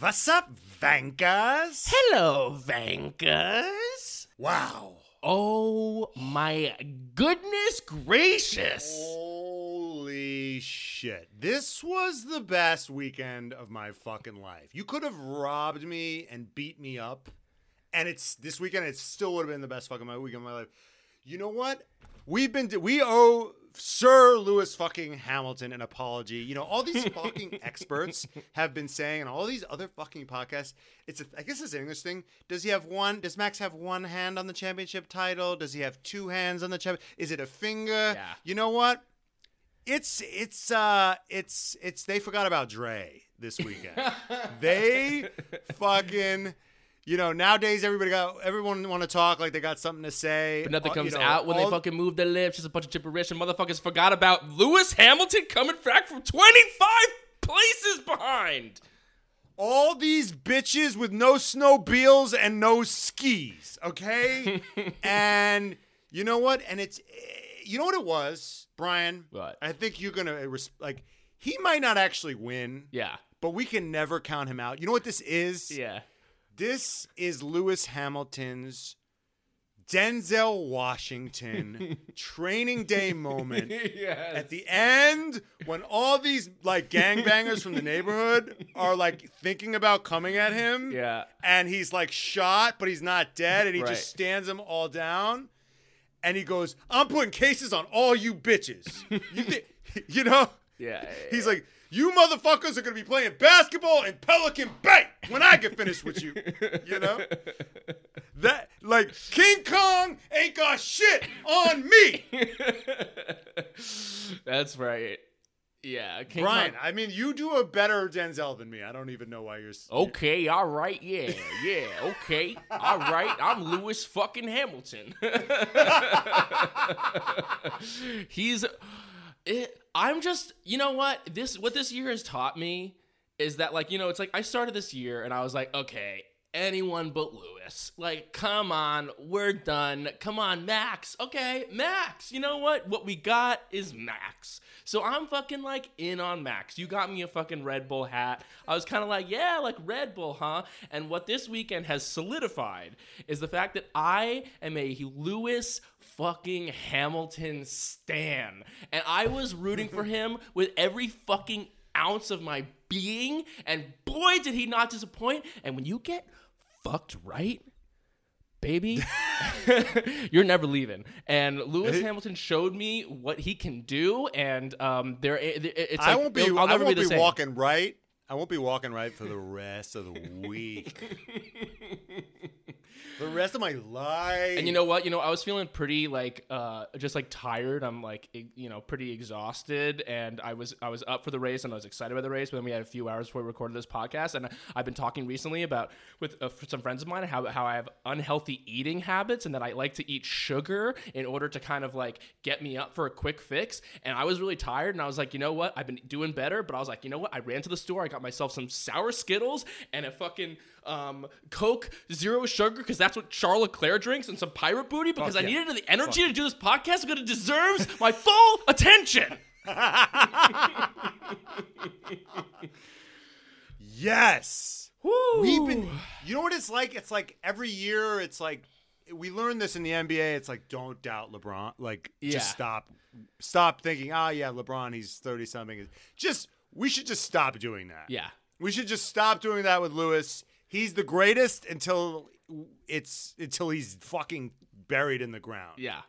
What's up, Vankas? Hello, Vankers. Wow. Oh my goodness gracious. Holy shit. This was the best weekend of my fucking life. You could have robbed me and beat me up. And it's this weekend, it still would have been the best fucking my weekend of my life. You know what? We've been we owe Sir Lewis fucking Hamilton an apology. You know, all these fucking experts have been saying, and all these other fucking podcasts. It's a, I guess it's an English thing. Does he have one? Does Max have one hand on the championship title? Does he have two hands on the champ? Is it a finger? Yeah. You know what? It's it's uh it's it's they forgot about Dre this weekend. they fucking you know nowadays everybody got everyone want to talk like they got something to say. But nothing Uh, comes you know, out when all- they fucking move their lips. Just a bunch of gibberish, and motherfuckers forgot about Lewis Hamilton coming back from 25 places behind. all these bitches with no snowmobiles and no skis, okay? and you know what? And it's eh, you know what it was, Brian. What? I think you're gonna eh, like. He might not actually win, Yeah. but we can never count him out. You know what this is? Yeah. This is Lewis Hamilton's Denzel Washington training day moment. yes. At the end, when all these like gangbangers from the neighborhood are like thinking about coming at him, Yeah. and he's like shot, but he's not dead, and he Right. just stands them all down, and he goes, "I'm putting cases on all you bitches." you, thi- you know? Yeah. He's like, "You motherfuckers are gonna be playing basketball in Pelican Bay when I get finished with you." You know? That like King Kong ain't got shit on me. That's right. Yeah. King Brian, Kong- I mean, you do a better Denzel than me. I don't even know why you're. Okay, all right, yeah, yeah, okay, all right. I'm Lewis fucking Hamilton. He's, it, I'm just, you know what? This what this year has taught me is that like you know it's like I started this year and I was like, okay, anyone but Lewis. Like, come on, we're done. Come on, Max. Okay, Max. You know what? What we got is Max. So I'm fucking like in on Max. You got me a fucking Red Bull hat. I was kind of like, yeah, like Red Bull, huh? And what this weekend has solidified is the fact that I am a Lewis fucking Hamilton stan. And I was rooting for him with every fucking ounce of my being. And boy, did he not disappoint. And when you get fucked right, baby, you're never leaving. And Lewis Hamilton showed me what he can do. And um, there, it- it's I like, won't be. I'll I never won't be, be, walking right. I won't be walking right for the rest of the week. the rest of my life. And you know what? You know, I was feeling pretty like uh just like tired. I'm like you know, pretty exhausted and I was I was up for the race and I was excited about the race, but then we had a few hours before we recorded this podcast and I've been talking recently about with uh, some friends of mine how how I have unhealthy eating habits and that I like to eat sugar in order to kind of like get me up for a quick fix. And I was really tired and I was like, "You know what? I've been doing better." But I was like, "You know what? I ran to the store, I got myself some sour Skittles and a fucking um, Coke zero sugar because that's what Charles Leclerc drinks and some pirate booty because Fuck I yeah. needed the energy to do this podcast because it deserves my full attention. yes. Woo. We've been. You know what it's like? It's like every year. It's like we learned this in the NBA. It's like don't doubt LeBron. Like Yeah. just stop, stop thinking. Oh yeah, LeBron. He's thirty something. Just we should just stop doing that. Yeah. We should just stop doing that with Lewis. He's the greatest until it's until he's fucking buried in the ground. Yeah.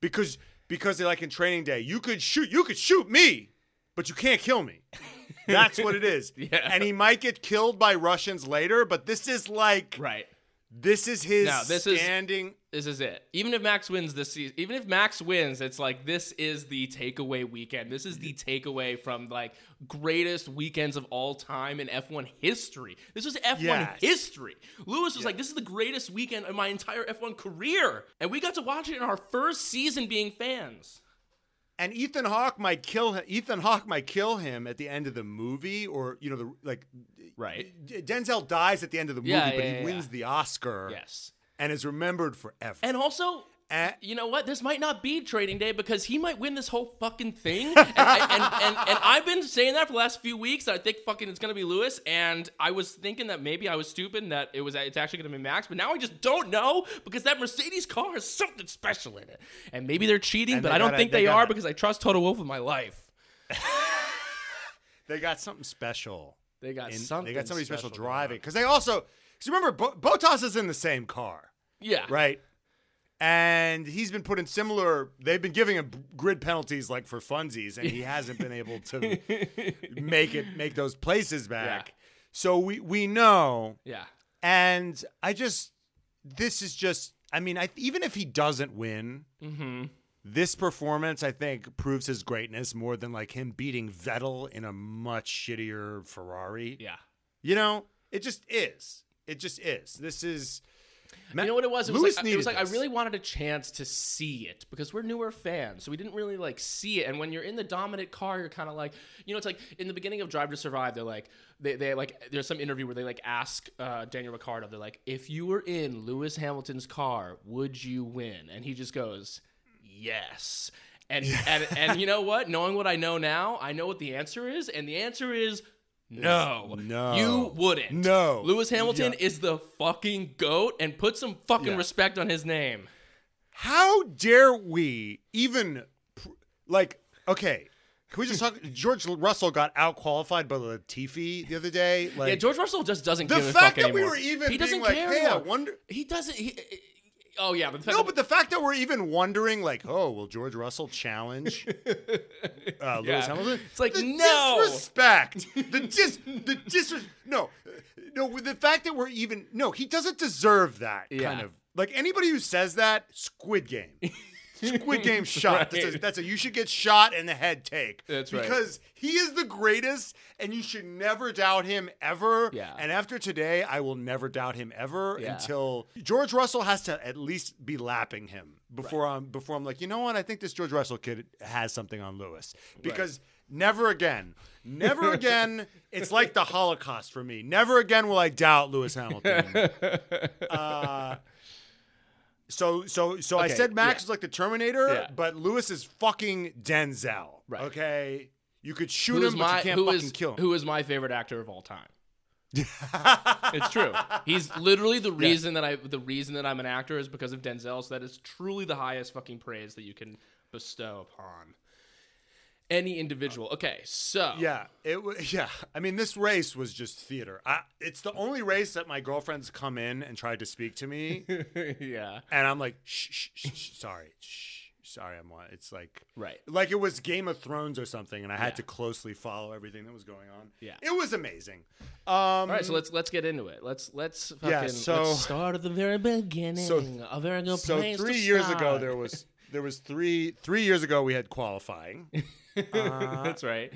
Because because they're like in training day, you could shoot you could shoot me, but you can't kill me. That's what it is. Yeah. And he might get killed by Russians later, but this is like Right. this is his No, this is- standing. This is it. Even if Max wins this season, even if Max wins, it's like this is the takeaway weekend. This is the takeaway from like greatest weekends of all time in F1 history. This was F1 Yes. history. Lewis was like, "This is the greatest weekend of my entire F1 career," and we got to watch it in our first season being fans. And Ethan Hawke might kill him. Ethan Hawke might kill him at the end of the movie, or you know, the like. Right. Denzel dies at the end of the movie, Yeah, but he yeah, wins yeah. the Oscar Yes. And is remembered forever. And also, you know what? This might not be trading day because he might win this whole fucking thing. And, and, and, and, and I've been saying that for the last few weeks. That I think fucking it's gonna be Lewis. And I was thinking that maybe I was stupid and that it was it's actually gonna be Max. But now I just don't know because that Mercedes car has something special in it. And maybe they're cheating, And but they I don't gotta- think they they, are gotta- because I trust Toto Wolff with my life. they got something special. They got in- something. they got somebody special, special driving because they also because remember Bo- Bottas is in the same car, Yeah. right? And he's been put in similar. They've been giving him grid penalties like for funsies, and he hasn't been able to make it make those places back. So we we know, Yeah. and I just this is just. I mean, I even if he doesn't win, Mm-hmm. this performance I think proves his greatness more than like him beating Vettel in a much shittier Ferrari. Yeah. You know, it just is. It just is. This is. Ma- You know what it was? It was Lewis like, it was like I really wanted a chance to see it because we're newer fans, so we didn't really like see it. And when you're in the dominant car, you're kind of like, you know, it's like in the beginning of Drive to Survive, they're like, they, they like, there's some interview where they like ask uh, Daniel Ricciardo, they're like, if you were in Lewis Hamilton's car, would you win? And he just goes, yes. And and and you know what? Knowing what I know now, I know what the answer is, and the answer is. No, No. you wouldn't. No. Lewis Hamilton Yeah. is the fucking goat, and put some fucking Yeah. respect on his name. How dare we even pr- like? Okay, can we just talk? George Russell got out qualified by Latifi the other day. Like yeah, George Russell just doesn't the give a fact fuck that we were even he doesn't like, care hey, I anymore. wonder. He doesn't. He, oh yeah, but No, but the fact that we're even wondering, like, oh, will George Russell challenge uh, Lewis Yeah. Hamilton? It's like, the no. disrespect, the dis, the disres, no, no, the fact that we're even, no, he doesn't deserve that kind of like anybody who says that, Squid Game. Squid Game shot. That's, a, that's a you should get shot in the head take. That's right. Because he is the greatest, and you should never doubt him ever. Yeah. And after today, I will never doubt him ever Yeah. until George Russell has to at least be lapping him before I'm before I'm like, you know what? I think this George Russell kid has something on Lewis because. Never again. Never again. It's like the Holocaust for me. Never again will I doubt Lewis Hamilton. uh, so so so I said Max yeah. is like the Terminator, Yeah. but Lewis is fucking Denzel. Right. Okay. You could shoot who him, but you can't fucking is kill him. who is my favorite actor of all time? it's true. He's literally the reason that I the reason that I'm an actor is because of Denzel. So that is truly the highest fucking praise that you can bestow upon any individual. Okay, so Yeah, it was. Yeah, I mean, this race was just theater. I, it's the only race that my girlfriends come in and tried to speak to me, yeah, and I'm like, shh, shh, shh, shh sorry, shh, sorry, I'm. It's like, right. like it was Game of Thrones or something, and I had Yeah. to closely follow everything that was going on. Yeah. it was amazing. Um, All right, so let's let's get into it. Let's let's fucking Yeah, so- let's start at the very beginning. So- a very good so three years ago there was there was three three years ago we had qualifying. Uh, That's right.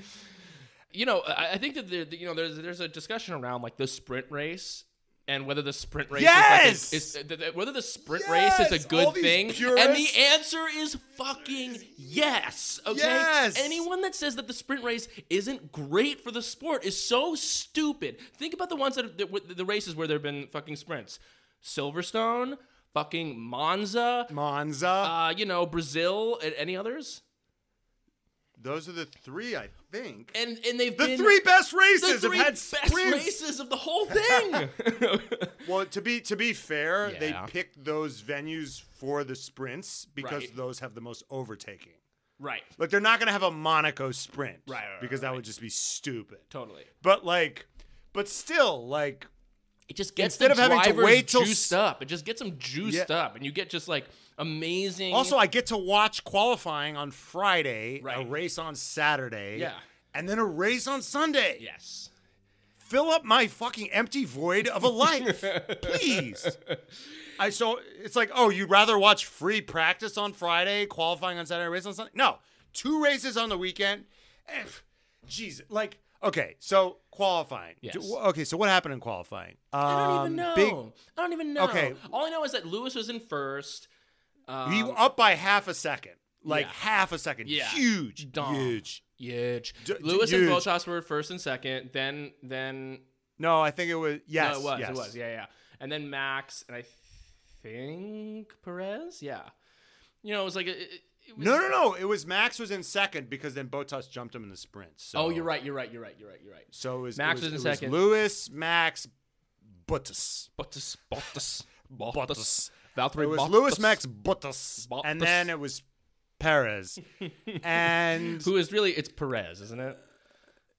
You know, I, I think that there, you know there's there's a discussion around like the sprint race and whether the sprint race Yes! is, like a, is th- th- whether the sprint race is a good thing. And the answer is fucking yes. Okay. Yes! Anyone that says that the sprint race isn't great for the sport is so stupid. Think about the ones that, that the, the races where there've been fucking sprints. Silverstone, fucking Monza, Monza. uh, you know, Brazil, and any others? Those are the three, I think. And and they've The been three best races. the three have had best sprints. races of the whole thing. Well, to be to be fair, they Yeah. picked those venues for the sprints because Right. those have the most overtaking. right. Like they're not gonna have a Monaco sprint, Right, right, Because right, that would just be stupid. Totally. But like, but still, like, It just gets Instead the of having to wait till juiced s- up. It just gets them juiced Yeah. up, and you get just like amazing. also I get to watch qualifying on Friday, a race on Saturday, Yeah. and then a race on Sunday. yes. Fill up my fucking empty void of a life, please. I so it's like, oh, you'd rather watch free practice on Friday, qualifying on Saturday, race on Sunday? No, two races on the weekend. Eh, Jesus, like, okay, so qualifying. Yes. Do- okay, so what happened in qualifying? I don't Um, even know. Big, I don't even know. Okay. All I know is that Lewis was in first. Um, he up by half a second, like yeah. half a second. Yeah. Huge, Dumb. huge. Huge. D- Lewis and huge. Bottas were first and second. Then then No, I think it was yes. no, it was yes. it was yeah yeah. And then Max and I think Perez yeah. You know, it was like it, was, No, no, no. It was Max was in second because then Bottas jumped him in the sprint. So, Oh, you're right. You're right. You're right. You're right. You're right. So it was Max it was, was in second. Lewis, Max, Bottas. Bottas, Bottas, Bottas. Valtteri It was Bottas. Lewis, Max, Bottas, Bottas. and then it was Perez, and Who is really? It's Perez, isn't it?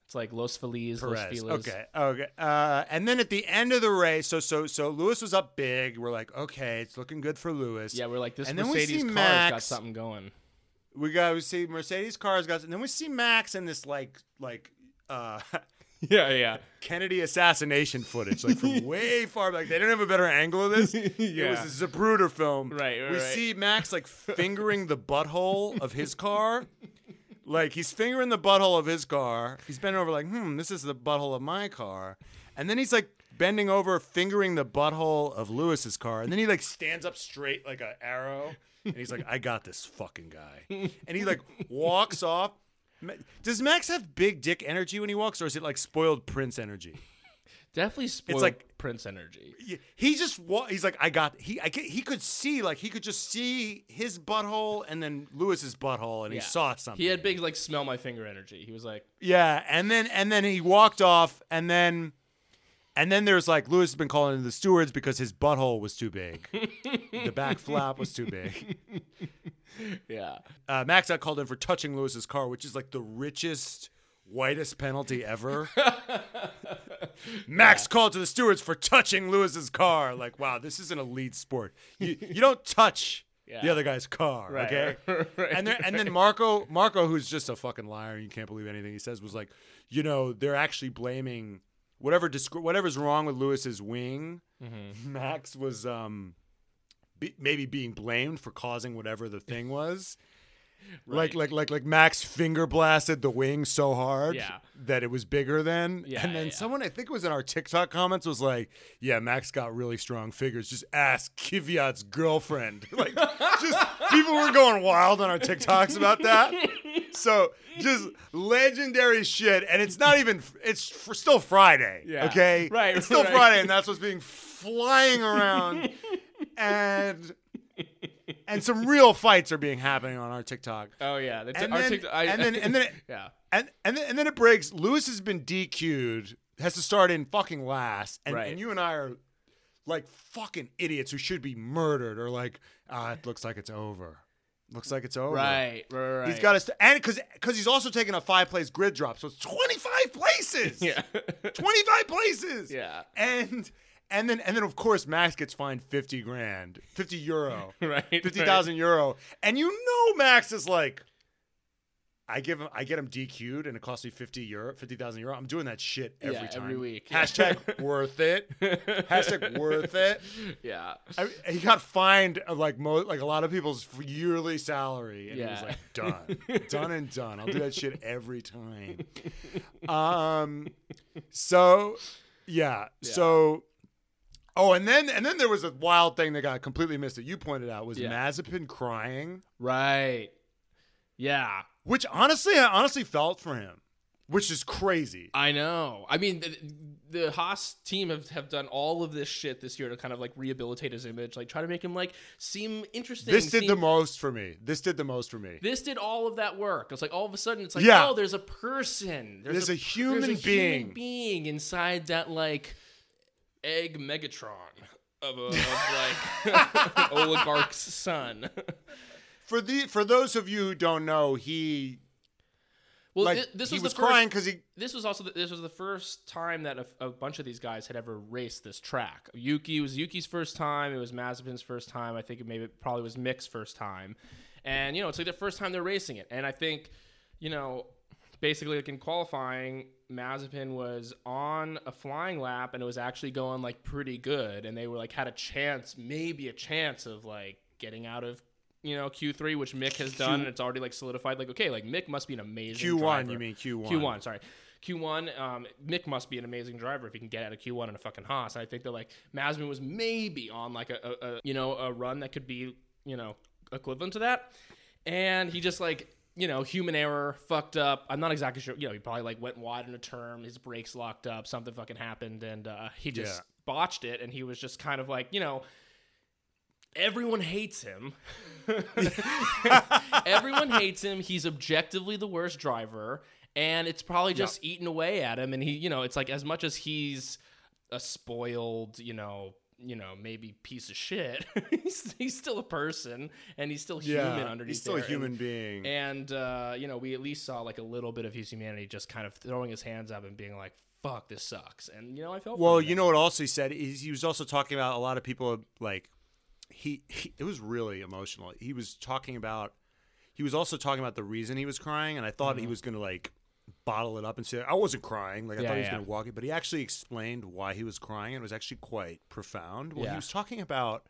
It's like Los Feliz, Los Perez. Feliz. Okay, okay. Uh, and then at the end of the race, so so so Lewis was up big. We're like, okay, it's looking good for Lewis. Yeah, we're like this And then we Mercedes see car's got something going. we got we see Mercedes cars got, and then we see Max in this like like uh, Yeah, yeah. Kennedy assassination footage, like from way far back. They didn't have a better angle of this. yeah. It was a Zapruder film. Right, right, We right. see Max like fingering the butthole of his car. Like he's fingering the butthole of his car. He's bending over like, hmm, this is the butthole of my car. And then he's like bending over, fingering the butthole of Lewis's car. And then he like stands up straight like an arrow. And he's like, I got this fucking guy. And he like walks off. Does Max have big dick energy when he walks, or is it like spoiled prince energy? Definitely spoiled it's like- Prince energy. He just wa- he's like I got he I he could see like he could just see his butthole and then Lewis's butthole and Yeah. he saw something. He had big like smell my finger energy. He was like, yeah, and then and then he walked off and then and then there's like Lewis has been calling in the stewards because his butthole was too big. the back flap was too big. yeah. Uh, Max got called in for touching Lewis's car, which is like the richest, whitest penalty ever. Max called to the stewards for touching Lewis's car. Like, wow, this is an elite sport. You you don't touch the other guy's car, Right, okay? right, right, and then and then Marko Marko, who's just a fucking liar, and you can't believe anything he says, was like, you know, they're actually blaming whatever disc- whatever's wrong with Lewis's wing. Mm-hmm. Max was um be, maybe being blamed for causing whatever the thing was. Like like like like Max finger blasted the wing so hard Yeah. that it was bigger than. Yeah, and then yeah. someone I think it was in our TikTok comments was like, "Yeah, Max got really strong figures. Just ask Kvyat's girlfriend." Like just people were going wild on our TikToks about that. So just legendary shit, and it's not even. It's for still Friday. Yeah. Okay. Right, It's still right. Friday, and that's what's being flying around, and and some real fights are being happening on our TikTok. Oh yeah. The t- And then, TikTok- I- and then and then yeah. and and then, and then it breaks. Lewis has been DQ'd, has to start in fucking last, and, Right. and you and I are like fucking idiots who should be murdered, or like, ah, it looks like it's over. Looks like it's over. Right. Right. Right. He's got us, and because because he's also taking a five place grid drop, so it's twenty five places. Yeah. twenty five places. yeah. and and then and then of course Max gets fined fifty grand, fifty euro Right. fifty thousand euro, and you know Max is like, I give him, I get him DQ'd, and it costs me fifty euro, fifty thousand euro. I'm doing that shit every Yeah, time, every week, yeah. Hashtag worth it. Hashtag worth it. Yeah. I, he got fined of like mo- like a lot of people's yearly salary, and he was like, done, done and done. I'll do that shit every time. Um, so yeah, so. Oh, and then and then there was a wild thing that got completely missed that you pointed out was Yeah. Mazepin crying, Right. Yeah. which honestly I honestly felt for him, which is crazy. I know. I mean, the, the Haas team have, have done all of this shit this year to kind of like rehabilitate his image, like try to make him like seem interesting. This did seem- the most for me. This did the most for me. This did all of that work. It's like all of a sudden, it's like, Yeah. oh, there's a person. There's a human there's a being. human being inside that like egg Megatron of a of like oligarch's son. For the for those of you who don't know, he well, like thi- this he was, was the first, crying because he This was also the, this was the first time that a, a bunch of these guys had ever raced this track. Yuki it was Yuki's first time. It was Mazepin's first time. I think it maybe probably was Mick's first time. And you know, it's like the first time they're racing it. And I think, you know, basically like in qualifying, Mazepin was on a flying lap and it was actually going like pretty good. And they were like had a chance, maybe a chance of like getting out of. You know Q3, which Mick has done, and it's already like solidified. Like, okay, like Mick must be an amazing Q one. driver. You mean Q one? Q1, sorry. Q1, um, Mick must be an amazing driver if he can get out of Q1 in a fucking Haas. And I think that like Mazepin was maybe on like a, a, a you know a run that could be you know equivalent to that, and he just like you know human error fucked up. I'm not exactly sure. You know he probably like went wide in a turn, his brakes locked up, something fucking happened, and uh, he just Yeah. botched it. And he was just kind of like you know everyone hates him. everyone hates him. He's objectively the worst driver, and it's probably just eating away at him. And he, you know, it's like as much as he's a spoiled, you know, you know, maybe piece of shit. he's, he's still a person, and he's still human underneath. he's still a human and, being. And uh, you know, we at least saw like a little bit of his humanity, just kind of throwing his hands up and being like, "Fuck, this sucks." And you know, I felt. Well, you know what? Also, he said he, he was also talking about a lot of people like he, he. It was really emotional. He was talking about. He was also talking about the reason he was crying, and I thought he was gonna like bottle it up and say I wasn't crying. Like I. Yeah, thought he was yeah. gonna walk it, but he actually explained why he was crying, and it was actually quite profound. Well, Yeah. he was talking about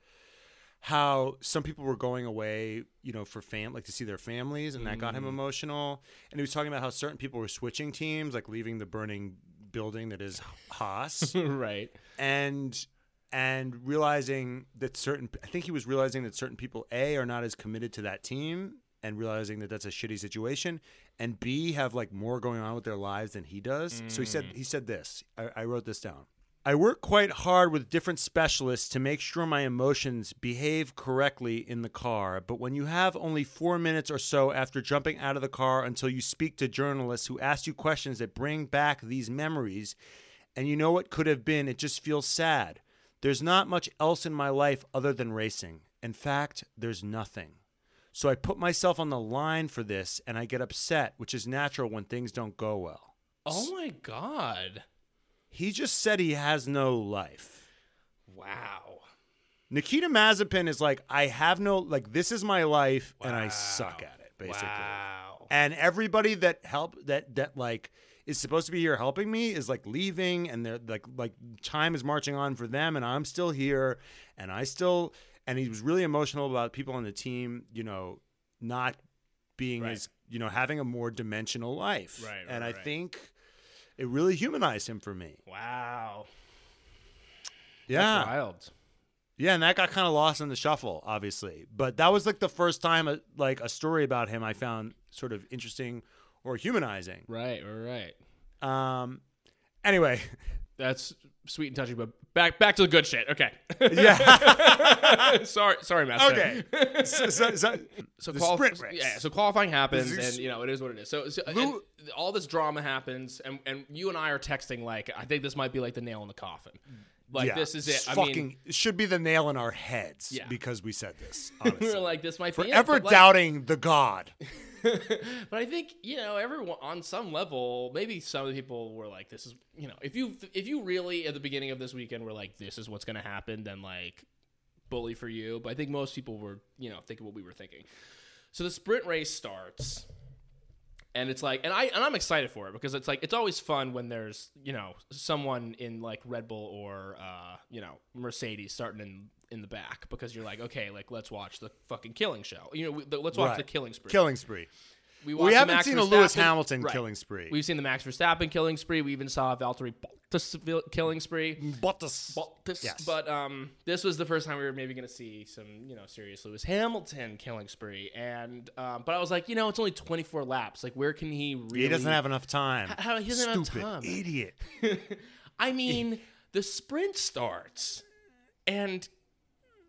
how some people were going away, you know, for fam like to see their families, and that got Mm. him emotional. And he was talking about how certain people were switching teams, like leaving the burning building that is Haas right? and and realizing that certain I think he was realizing that certain people A are not as committed to that team and realizing that that's a shitty situation and B have like more going on with their lives than he does. So he said mm. he said this. I, I wrote this down. I work quite hard with different specialists to make sure my emotions behave correctly in the car, but when you have only four minutes or so after jumping out of the car until you speak to journalists who ask you questions that bring back these memories, and you know what could have been, it just feels sad. There's not much else in my life other than racing. In fact, there's nothing. So I put myself on the line for this and I get upset, which is natural when things don't go well. Oh my god! He just said he has no life. Wow. Nikita Mazepin is like, I have no, like, this is my life and I suck at it, basically. Wow. And everybody that help, that, that, like, is supposed to be here helping me is like leaving and they're like like time is marching on for them and I'm still here and I still and he was really emotional about people on the team, you know, not being Right. as you know, having a more dimensional life. Right, right, and I right. think it really humanized him for me. Wow. Yeah. That's wild. Yeah, and that got kind of lost in the shuffle, obviously. But that was like the first time, a, like a story about him, I found sort of interesting or humanizing. Right. Right. Right. Um. Anyway, That's sweet and touchy, but back back to the good shit. Okay. yeah. sorry, sorry, Master. okay. So, so, so, So the quali- sprint race. Yeah, so qualifying happens, and you know it is what it is. So, so Lou- all this drama happens, and and you and I are texting like, I think this might be like the nail in the coffin. Like yeah, this is it. I fucking mean, it should be the nail in our heads Yeah. because we said this. we Honestly. were like, this might be it, Forever but, like- doubting the God. but I think you know everyone on some level, maybe some of the people were like, "This is you know, if you if you really at the beginning of this weekend were like, this is what's going to happen," then like, bully for you. But I think most people were you know thinking what we were thinking. So the sprint race starts, and it's like, and I and I'm excited for it because it's like it's always fun when there's you know someone in like Red Bull or uh, you know Mercedes starting in in the back because you're like, okay, like let's watch the fucking killing show. You know, we- the, let's watch Right. the killing spree. Killing spree. We, We haven't seen a Lewis Hamilton right. killing spree. We've seen the Max Verstappen killing spree. We even saw a Valtteri Bottas killing spree. Bottas. Bottas. Yes. But um, this was the first time we were maybe going to see some, you know, serious Lewis Hamilton killing spree. And um, but I was like, you know, it's only 24 laps. Like, where can he really? he doesn't have enough time. How- he doesn't have Stupid time. idiot. I mean, the sprint starts, and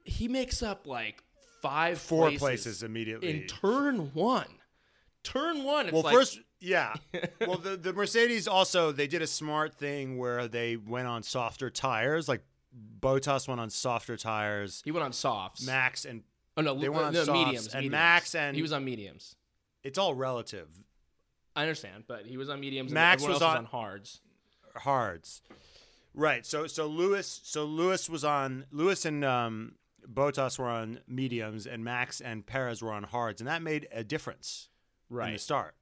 he makes up like five Four places, places immediately. in turn one. Turn one. It's Well, like, first, yeah. well, the, the Mercedes also they did a smart thing where they went on softer tires. Like Bottas went on softer tires. he went on softs. Max and Oh no, They went on no, softs, mediums. and mediums. Max and- he was on mediums. it's all relative. I understand, but he was on mediums. Max and was on- was on hards. Hards. Right. So so Lewis so Lewis was on Lewis and um, Bottas were on mediums and Max and Perez were on hards and that made a difference in the start.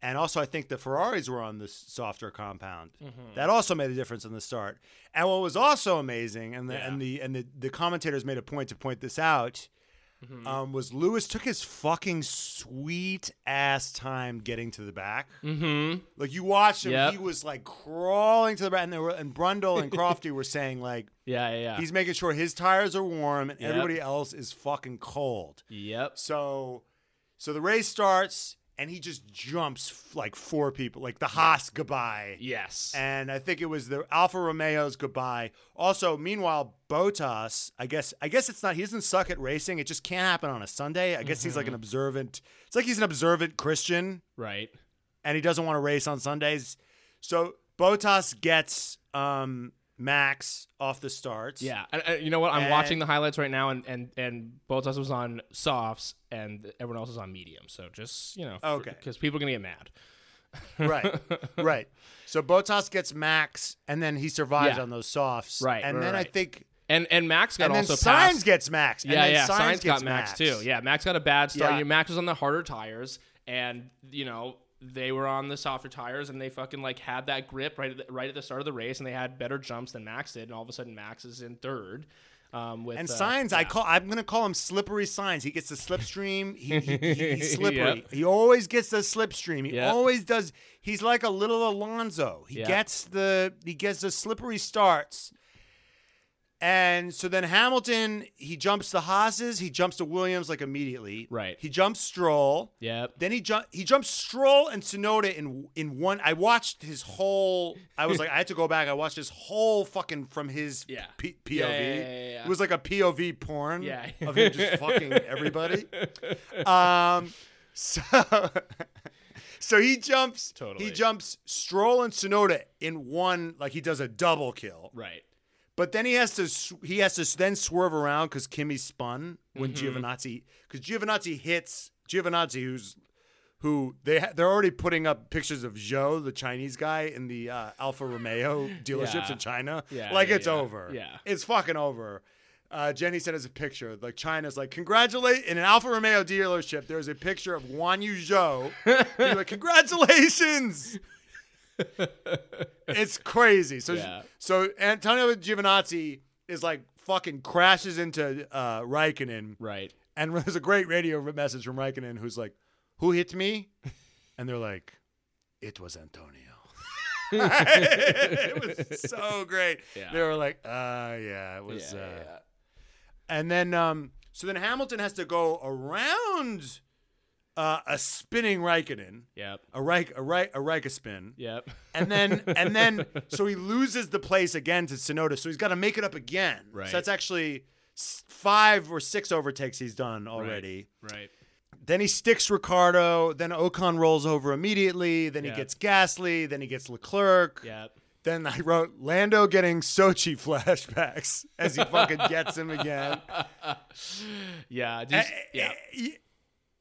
And also I think the Ferraris were on the softer compound. Mm-hmm. That also made a difference in the start. And what was also amazing and the Yeah. and the and the, the commentators made a point to point this out Mm-hmm. um, was Lewis took his fucking sweet ass time getting to the back. Mm-hmm. Like you watched him, Yep. he was like crawling to the back, and, they were, and Brundle and Crofty were saying like Yeah, yeah, yeah. he's making sure his tires are warm and Yep. everybody else is fucking cold. yep. So, so the race starts, and he just jumps like four people, like the Haas goodbye. Yes. And I think it was the Alfa Romeo's goodbye. Also, meanwhile, Bottas, I guess I guess it's not he doesn't suck at racing. It just can't happen on a Sunday. I guess he's like an observant. It's like he's an observant Christian right. and he doesn't want to race on Sundays. So Bottas gets um, Max off the starts. Yeah. And, and you know what? I'm And- watching the highlights right now, and and and Bottas was on softs, and everyone else is on medium. So just you know, Okay. because people are gonna get mad. right, right. So Bottas gets Max, and then he survives Yeah. on those softs. Right, and right, then I think, And and Max got and then also Sainz passed. gets Max. and yeah, then yeah. Sainz Signs got gets Max, too. Yeah, Max got a bad start. Yeah. You- Max was on the harder tires, and you know they were on the softer tires, and they fucking like had that grip right at the, right at the start of the race, and they had better jumps than Max did, and all of a sudden Max is in third. Um, with And uh, Sainz, I call. I'm gonna call him slippery Sainz. He gets the slipstream. He, he, he- he's slippery. Yep. He always gets the slipstream. He Yep. always does. He's like a little Alonso. He Yep. gets the he gets the slippery starts. And so then Hamilton, he jumps the Haas's. He jumps to Williams like immediately. Right. He jumps Stroll. Yep. Then he jump he jumps Stroll and Tsunoda in in one. I watched his whole. I was like, I had to go back. I watched his whole fucking from his Yeah. P- POV. Yeah, yeah, yeah. It was like a POV porn Yeah. of him just fucking everybody. Um, so so he jumps. Totally. He jumps Stroll and Tsunoda in one. Like he does a double kill. Right. But then he has to he has to then swerve around because Kimi spun when Mm-hmm. Giovinazzi because Giovinazzi hits Giovinazzi who's who they ha- they're already putting up pictures of Zhou the Chinese guy in the uh, Alfa Romeo dealerships Yeah. in China Yeah, like yeah, it's yeah. over Yeah. it's fucking over. Uh, Jenny sent us a picture. Like China's like, congratulate in an Alfa Romeo dealership. There's a picture of Guan Yu Zhou. Like, congratulations. it's crazy. So Yeah. so Antonio Giovinazzi is like fucking crashes into uh, Raikkonen, Right. and there's a great radio message from Raikkonen who's like, "Who hit me?" And they're like, "It was Antonio." it was so great. Yeah. They were like, "Uh, yeah, it was." Yeah, uh. And then, um, so then Hamilton has to go around uh, a spinning Raikkonen, Yep. a Raik, a Raik, a Raika spin. Yep. And then and then so he loses the place again to Tsunoda. So he's got to make it up again. Right. So that's actually five or six overtakes he's done already. Right. Then he sticks Ricciardo. Then Ocon rolls over immediately. Then he gets Gasly. Then he gets Leclerc. Yep. Then I wrote Lando getting Sochi flashbacks as he fucking gets him again. Yeah. Just, yeah.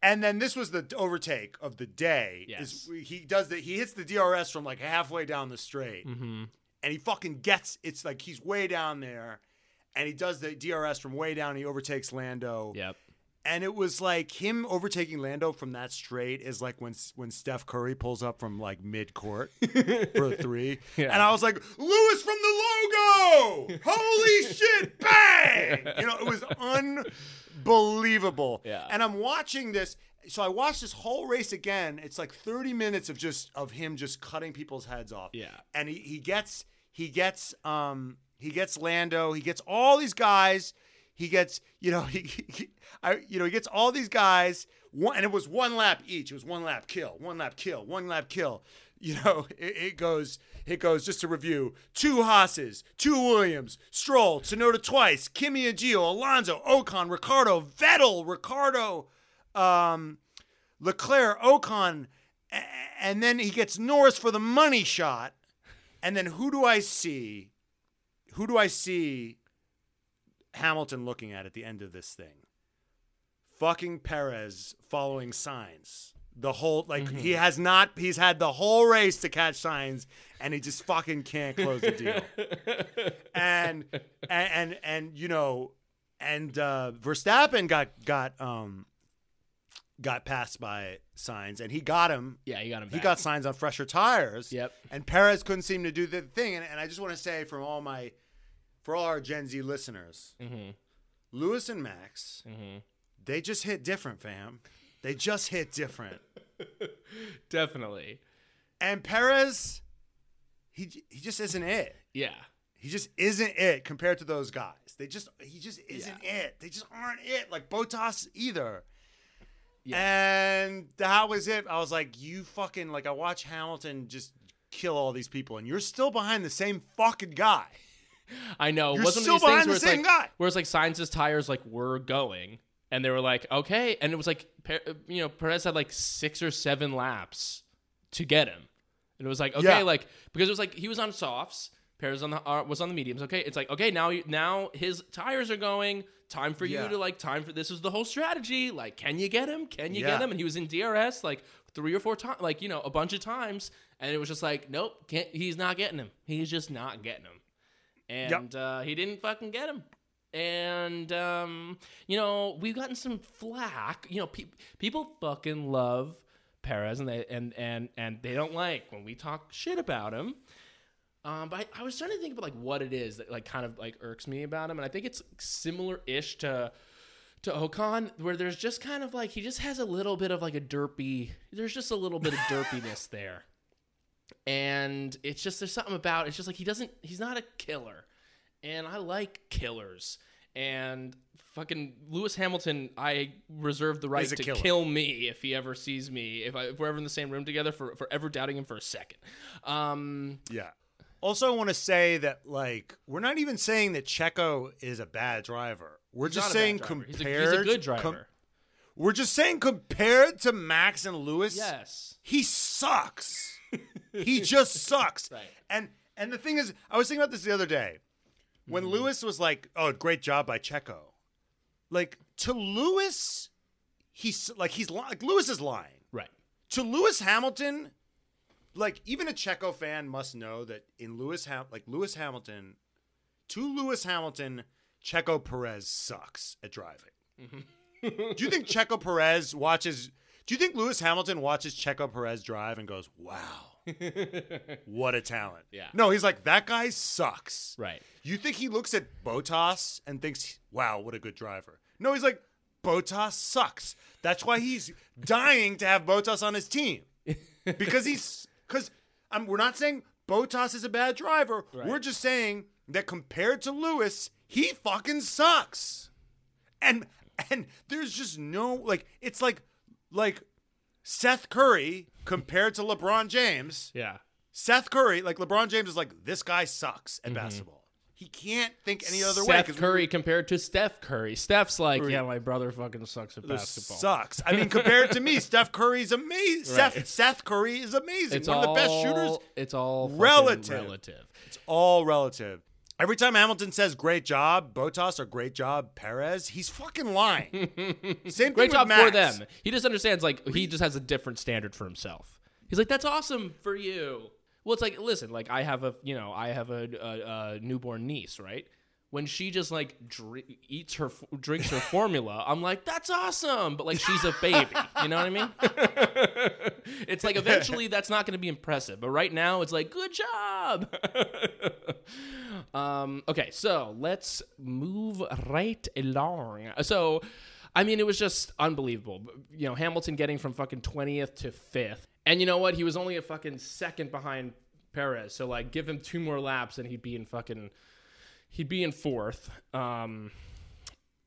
And then this was the overtake of the day. Yes. Is he does the he hits the DRS from like halfway down the straight, Mm-hmm. and he fucking gets. It's like he's way down there, and he does the DRS from way down. He overtakes Lando, Yep. And it was like him overtaking Lando from that straight is like when when Steph Curry pulls up from like mid court for a three, Yeah. and I was like Lewis from the logo. Holy shit! Bang! You know, it was unbelievable. Yeah. And I'm watching this. So I watched this whole race again. It's like 30 minutes of just of him just cutting people's heads off. Yeah. And he, he gets he gets um he gets Lando. He gets all these guys. He gets you know he, he I you know he gets all these guys. One, and it was one lap each. It was one lap kill, one lap kill, one lap kill. You know, it, it goes, it goes. Just to review: two Haas's, two Williams, Stroll, Tsunoda twice, Kimi and Gio, Alonso, Ocon, Ricciardo, Vettel, Ricciardo, um, Leclerc, Ocon, and then he gets Norris for the money shot. And then who do I see? Who do I see Hamilton looking at at the end of this thing? Fucking Perez following Sainz. The whole like he has not he's had the whole race to catch Sainz and he just fucking can't close the deal. and and and, and you know and uh Verstappen got got um got passed by Sainz and he got him Yeah. he got him. he back. got Sainz on fresher tires. Yep. And Perez couldn't seem to do the thing. And, and I just want to say from all my, for all our Gen Z listeners, Mm-hmm. Lewis and Max, Mm-hmm. they just hit different, fam. They just hit different. Definitely. And Perez, he he just isn't it. Yeah. He just isn't it compared to those guys. They just he just isn't it. They just aren't it. Like Bottas either. And that was it. I was like, you fucking like I watch Hamilton just kill all these people, and you're still behind the same fucking guy. I know. You're wasn't still one of these behind things where the same like, guy. Where it's like Sainz's tires like were going, and they were like, okay, and it was like, Per- you know, Perez had like six or seven laps to get him, and it was like, okay, Yeah. like because it was like he was on softs, Perez on the uh, was on the mediums. Okay, it's like okay, now you, now his tires are going. Time for Yeah. you to like time for this is the whole strategy. Like, can you get him? Can you Yeah. get him? And he was in DRS like three or four times, like you know, a bunch of times, and it was just like, nope, can't. He's not getting him. He's just not getting him and uh, he didn't fucking get him. And um, you know, we've gotten some flack. You know, pe- people fucking love Perez, and they and and and they don't like when we talk shit about him. Um, but I, I was trying to think about like what it is that like kind of like irks me about him, and I think it's similar-ish to to Ocon, where there's just kind of like he just has a little bit of like a derpy. There's just a little bit of derpiness there and it's just there's something about it's just like he doesn't he's not a killer and i like killers and fucking lewis hamilton i reserve the right to killer. kill me if he ever sees me if, I, if we're ever in the same room together for, for ever doubting him for a second um Yeah. Also, I want to say that like we're not even saying that Checo is a bad driver. We're he's just not a bad saying compared. he's a, he's a good com- driver we're just saying compared to Max and Lewis. yes he sucks. He just sucks. Right. And and the thing is, I was thinking about this the other day when Mm-hmm. Lewis was like, "Oh, great job by Checo." Like to Lewis, he's like he's li- like Lewis is lying. right To Lewis Hamilton, like even a Checo fan must know that in Lewis Ham- like Lewis Hamilton, to Lewis Hamilton, Checo Perez sucks at driving. Mm-hmm. Do you think Checo Perez watches? Do you think Lewis Hamilton watches Checo Perez drive and goes, "Wow, what a talent"? Yeah. No, he's like that guy sucks. right You think he looks at Bottas and thinks, "Wow, what a good driver"? No, he's like, "Bottas sucks." That's why he's dying to have Bottas on his team because he's because I'm. We're not saying Bottas is a bad driver. We're just saying that compared to Lewis, he fucking sucks. And and there's just no like it's like like Seth Curry compared to LeBron James. yeah Seth Curry, like LeBron James is like this guy sucks at mm-hmm. basketball. He can't think any other way. Seth way. 'cause we- Curry compared to Steph Curry. Steph's like, yeah, my brother fucking sucks at basketball. sucks. I mean, compared to me, Steph Curry's amazing. Seth, Right. Seth Curry is amazing. It's One all, of the best shooters. It's all Relative. relative. It's all relative. Every time Hamilton says "great job," Bottas or "great job," Perez, he's fucking lying. Same Great job with for them. He just understands like he just has a different standard for himself. He's like, that's awesome for you. Well, it's like, listen, like I have a, you know, I have a, a, a newborn niece, right? When she just like dr- eats her, f- drinks her formula, I'm like, that's awesome. But like, she's a baby. You know what I mean? it's like eventually that's not going to be impressive. But right now, it's like, good job. um, okay, so let's move right along. So, I mean, it was just unbelievable. You know, Hamilton getting from fucking 20th to 5th. And you know what? He was only a fucking second behind Perez. So, like, give him two more laps and he'd be in fucking. He'd be in fourth. Um,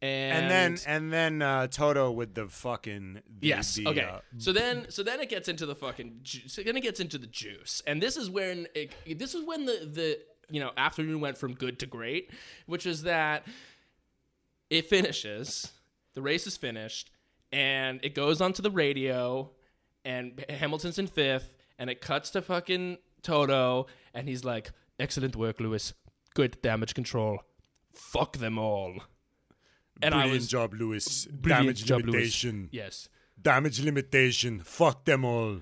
and, And then and then uh, Toto with the fucking the, Yes. the, okay. uh, so then, so then it gets into the fucking. Ju- so then it gets into the juice, and this is when it, this is when the the you know afternoon went from good to great, which is that it finishes, the race is finished, and it goes onto the radio, and Hamilton's in fifth, and it cuts to fucking Toto, and he's like, "Excellent work, Lewis. Good damage control. Fuck them all." And I brilliant was job, Lewis. Damage job, Lewis. limitation. yes. Damage limitation. Fuck them all.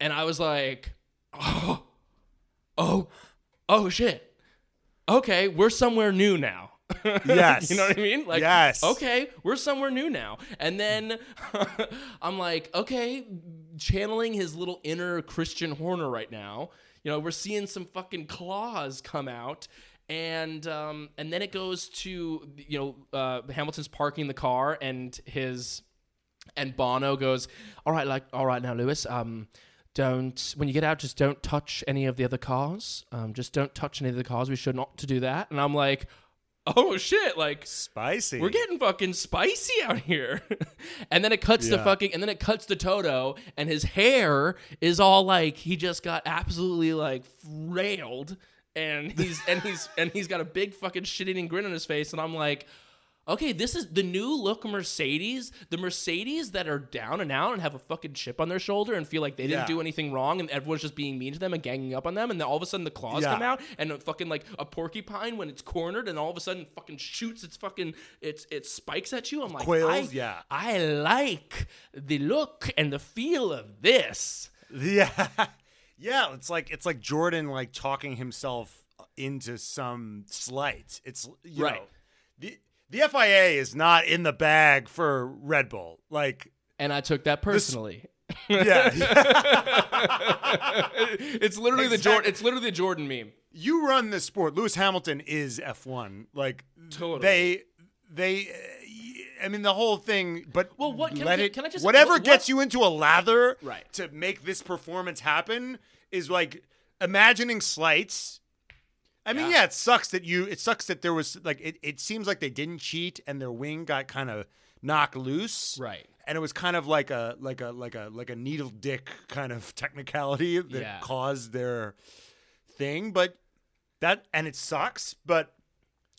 and I was like, oh, oh, oh shit. Okay, we're somewhere new now. Yes. you know what I mean? Like, Yes. Okay, we're somewhere new now. And then I'm like, okay, channeling his little inner Christian Horner right now. You know, we're seeing some fucking claws come out. And um, and then it goes to you know uh, Hamilton's parking the car and his and Bono goes, "All right, like, all right now, Lewis. Um, don't when you get out, just don't touch any of the other cars. Um, just don't touch any of the cars. We should not to do that." And I'm like, oh shit, like Spicy. we're getting fucking spicy out here. and then it cuts to Yeah. fucking and then it cuts to Toto and his hair is all like he just got absolutely like railed and he's and he's and he's got a big fucking shit-eating grin on his face and I'm like Okay, this is the new look Mercedes. The Mercedes that are down and out and have a fucking chip on their shoulder and feel like they didn't Yeah. do anything wrong and everyone's just being mean to them and ganging up on them. And then all of a sudden the claws Yeah. come out and a fucking like a porcupine when it's cornered and all of a sudden fucking shoots its fucking its its spikes at you. I'm like, Quails, I, yeah. I like the look and the feel of this. Yeah, yeah. It's like it's like Jordan like talking himself into some slight. It's you Right. know the the FIA is not in the bag for Red Bull. Like And I took that personally. yeah, it's literally the Jordan. It's literally the Jordan meme. you run this sport. Lewis Hamilton is F one. Like Totally. they they. uh, I mean the whole thing, but Well, what- can- let can- it, can I just- whatever what- gets you into a lather Right. to make this performance happen is like imagining slights I mean, Yeah. yeah. it sucks that you. It sucks that there was like it. It seems like they didn't cheat and their wing got kind of knocked loose, Right. And it was kind of like a like a like a like a needle dick kind of technicality that Yeah. caused their thing. But that and it sucks. But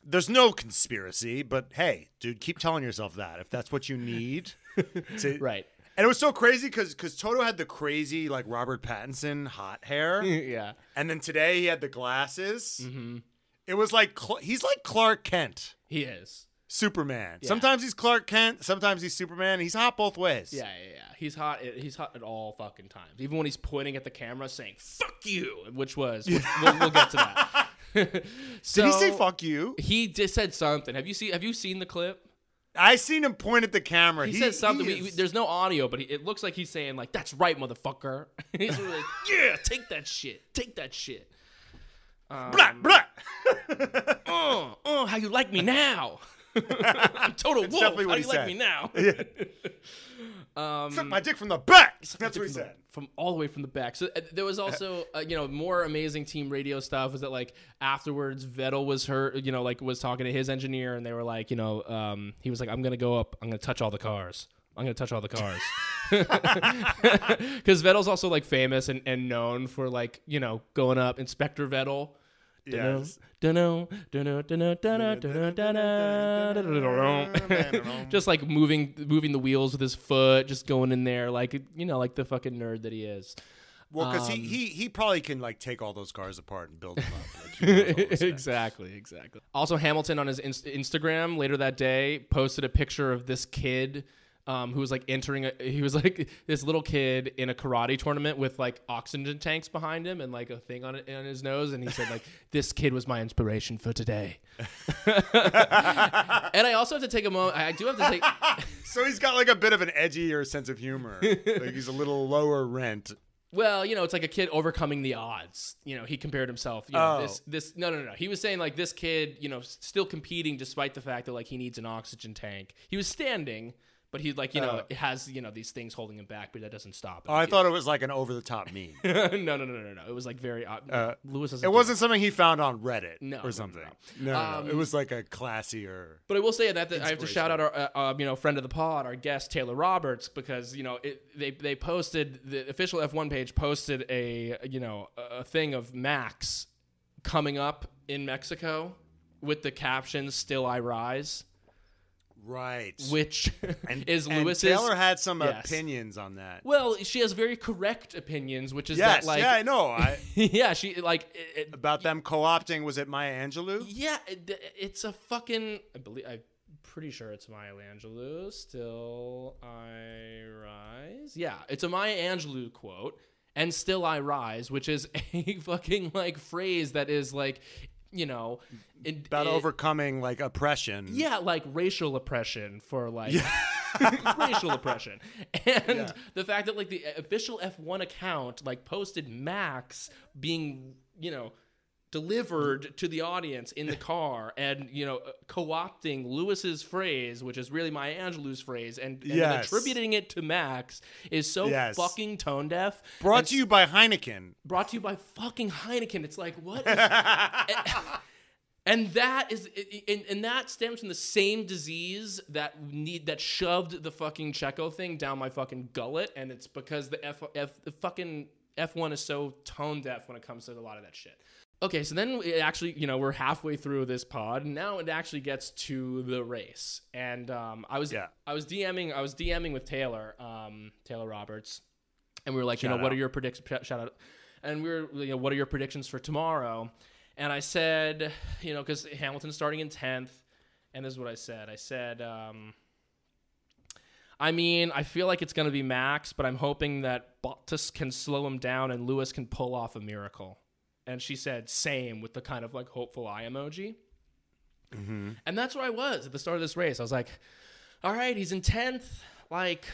there's no conspiracy. But hey, dude, keep telling yourself that if that's what you need. to, Right. And it was so crazy because because Toto had the crazy like Robert Pattinson hot hair. yeah. And then today he had the glasses. Mm-hmm. It was like Cl- he's like Clark Kent, He is. Superman. Yeah. Sometimes he's Clark Kent, sometimes he's Superman. He's hot both ways. Yeah, yeah, yeah. He's hot. He's hot at all fucking times. Even when he's pointing at the camera saying "fuck you," which was we'll, we'll, we'll get to that. Did he say fuck you? He just said something. Have you seen? Have you seen the clip? I seen him point at the camera. He, says something. he we, we- there's no audio, but he, it looks like he's saying like, "That's right, motherfucker." he's really like, "Yeah, take that shit. Take that shit." Um, blah, blah. uh, uh, how you like me now? I'm Toto Wolff. How do he you like me now? Suck my dick from the back. That's what he said. from all the way from the back. So uh, there was also, uh, you know, more amazing team radio stuff. Was that like afterwards, Vettel was hurt, you know, like was talking to his engineer, and they were like, you know, um, he was like, I'm gonna go up, I'm gonna touch all the cars. I'm gonna touch all the cars. Because Vettel's also like famous and, and known for like, you know, going up, Inspector Vettel. Yes. Just like moving moving the wheels with his foot, just going in there like you know, like the fucking nerd that he is. Well, because Um, he, he he probably can like take all those cars apart and build them up. Like, he knows all those specs. exactly, exactly. Also, Hamilton on his inst- Instagram later that day posted a picture of this kid um, who was like entering. A, he was like this little kid in a karate tournament with like oxygen tanks behind him and like a thing on it on his nose, and he said like, "This kid was my inspiration for today." and I also have to take a moment. I do have to take. So he's got like a bit of an edgier sense of humor. like he's a little lower rent. Well, you know, it's like a kid overcoming the odds. You know, he compared himself. You know, Oh. this this no no no. He was saying like this kid, you know, still competing despite the fact that like he needs an oxygen tank. He was standing, but he like you know Oh. it has you know these things holding him back, but that doesn't stop. Oh, I thought it was like an over the top meme. no no no no no. It was like very. Uh, Uh, Lewis doesn't. It do wasn't something he found on Reddit No, no, no, or something. no. No, no. Um, it was like a classier. But I will say that, that I have to shout out our uh, uh, you know friend of the pod, our guest Taylor Roberts, because you know it, they they posted the official F1 page posted a you know a a thing of Max coming up in Mexico with the caption "Still I Rise," Right. which and, is and Lewis's. Taylor had some Yes. opinions on that. well, she has very correct opinions, which is Yes, that like yeah, I know. I, yeah she like it, about them co-opting, was it Maya Angelou? Yeah, it, it's a fucking. I believe I'm pretty sure it's Maya Angelou. Still I rise. Yeah, it's a Maya Angelou quote, and still I rise, which is a fucking like phrase that is like, you know, it, About it- overcoming like oppression. Yeah, like racial oppression for like racial oppression, and Yeah. the fact that like the official F1 account like posted Max being you know delivered to the audience in the car and you know co-opting Lewis's phrase which is really Maya Angelou's phrase and, and Yes. attributing it to Max is so Yes. fucking tone deaf Brought and to you by Heineken. brought to you by fucking Heineken it's like what is And that is, and, and that stems from the same disease that need that shoved the fucking Checo thing down my fucking gullet, and it's because the F, F the fucking F1 is so tone deaf when it comes to a lot of that shit. Okay, so then it actually, you know, we're halfway through this pod, and now it actually gets to the race. And um, I was, Yeah. I was DMing, I was DMing with Taylor, um, Taylor Roberts, and we were like, you Shout know, what are your predictions? Shout out. And we were, you know, what are your predictions for tomorrow? And I said, you know, because Hamilton's starting in tenth, and this is what I said. I said, um, I mean, I feel like it's going to be Max, but I'm hoping that Bottas can slow him down and Lewis can pull off a miracle. And she said, same with the kind of like hopeful eye emoji. Mm-hmm. And that's where I was at the start of this race. I was like, all right, he's in 10th. Like,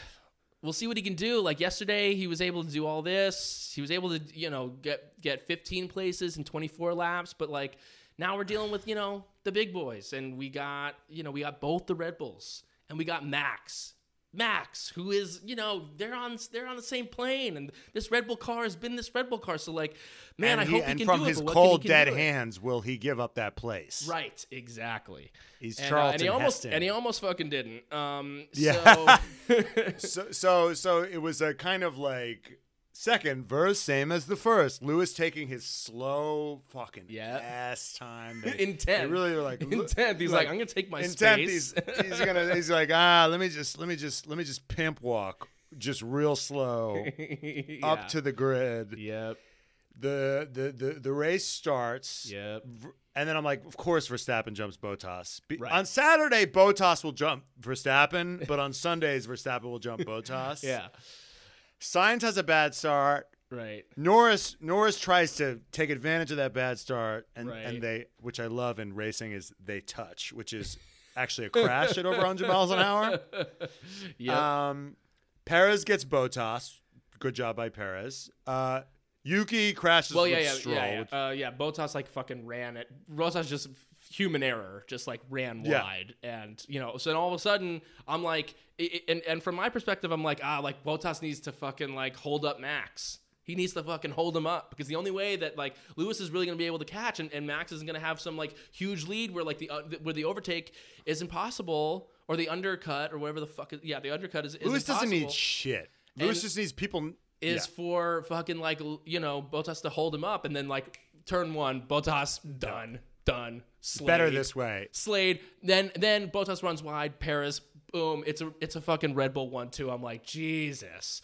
we'll see what he can do. Like yesterday, he was able to do all this. He was able to, you know, get get 15 places in 24 laps. But like now we're dealing with, you know, the big boys, and we got, you know, we got both the Red Bulls, and we got Max. Max, who is, you know, they're on they're on the same plane, and this Red Bull car has been this Red Bull car. So like, man, and I he- hope he and can from do it. his he cold can dead hands, will he give up that place? Right, exactly. He's And, uh, and he almost Heston. and he almost fucking didn't. Um, Yeah. So, so so so it was a kind of like second verse, same as the first. Lewis taking his slow fucking Yeah. ass time. They- in They really were like in tenth, he's like, I'm gonna take my intent. space. he's, he's gonna he's like ah let me just let me just let me just pimp walk just real slow Yeah. up to the grid. Yep. The the the the race starts. Yep. And then I'm like, of course, Verstappen jumps Bottas. Be- Right. On Saturday, Bottas will jump Verstappen, but on Sundays, Verstappen will jump Bottas. Yeah. Sainz has a bad start. Right. Norris Norris tries to take advantage of that bad start, and Right. and they, which I love in racing, is they touch, which is actually a crash at over 100 miles an hour. Yeah. Um, Perez gets Bottas. Good job by Perez. Uh, Yuki crashes well, yeah, yeah, Stroll. yeah, yeah. Uh, yeah. Bottas like fucking ran it. Bottas just human error, just like ran Yeah. wide, and you know. So then all of a sudden, I'm like, and and from my perspective, I'm like, ah, like Bottas needs to fucking like hold up Max. He needs to fucking hold him up because the only way that like Lewis is really going to be able to catch and, and Max isn't going to have some like huge lead where like the uh, where the overtake is impossible or the undercut or whatever the fuck is, yeah the undercut is, is Lewis doesn't need shit. Lewis And- just needs people. is yeah. for fucking like you know Bottas to hold him up and then like turn one Bottas done done Slade, better this way. Slade then then Bottas runs wide Perez boom it's a it's a fucking Red Bull one two I'm like Jesus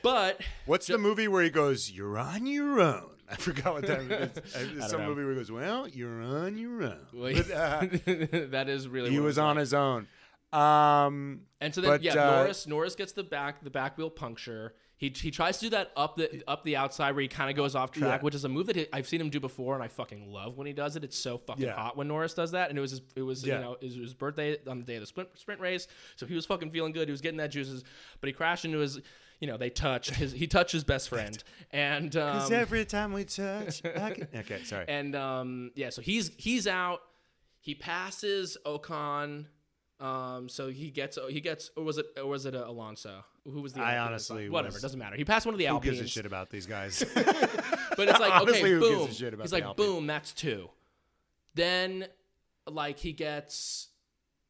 but What's the movie where he goes, "You're on your own"? I forgot what that is. Some know. movie where he goes, "Well, you're on your own." Well, But, uh, that is really he was on his own. Um, And so then, But, yeah, uh, Norris Norris gets the back the back wheel puncture. He, he tries to do that up the up the outside where he kind of goes off track, Yeah. which is a move that he, I've seen him do before, and I fucking love when he does it. It's so fucking Yeah. hot when Norris does that, and it was his, it was Yeah. you know it was his birthday on the day of the sprint sprint race, so he was fucking feeling good. He was getting that juices, but he crashed into his. You know, they touch his. He touched his best friend, and um, every time we touch, can... okay, sorry. and um, yeah, so he's he's out. He passes Ocon. Um, so he gets he gets or was it or was it uh, Alonso? Who was the I honestly whatever was- doesn't matter. He passed one of the Who Alpines. gives a shit about these guys? But it's like Honestly, okay, who gives boom. a shit about He's like Alpine? boom, that's two. Then like he gets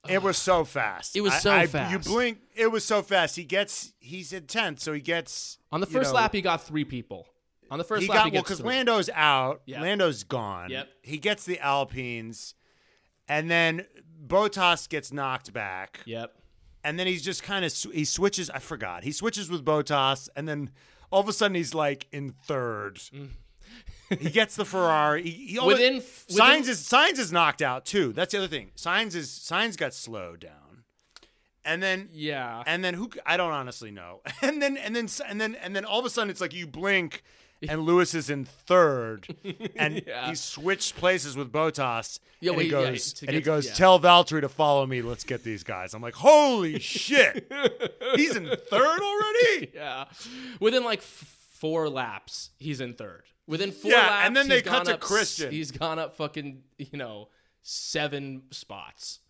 it was so fast. It was so I- You fast. blink. It was so fast. He gets. He's in tenth, so he gets on the you first know, lap he got three people. On the first he lap got he well because. Lando's out. Yep. Lando's gone. Yep. He gets the Alpines, and then Bottas gets knocked back. Yep. and then he's just kind of sw- he switches. I forgot he switches with Bottas, and then all of a sudden he's like in third. Mm. he gets the Ferrari. He, he always- Within- Sainz is Sainz is knocked out too. That's the other thing. Sainz is Sainz got slowed down, and then Yeah. and then who I don't honestly know. And then and then and then and then all of a sudden it's like you blink. And Lewis is in third, and Yeah. he switched places with Bottas. Yeah, and well, he he- yeah, goes, and he goes, tell Valtteri to follow me. Let's get these guys. I'm like, holy shit, he's in third already. Yeah. Within like f- four laps, he's in third. Within four Yeah, laps, and then they cut to up Christian. He's gone up fucking, you know, seven spots.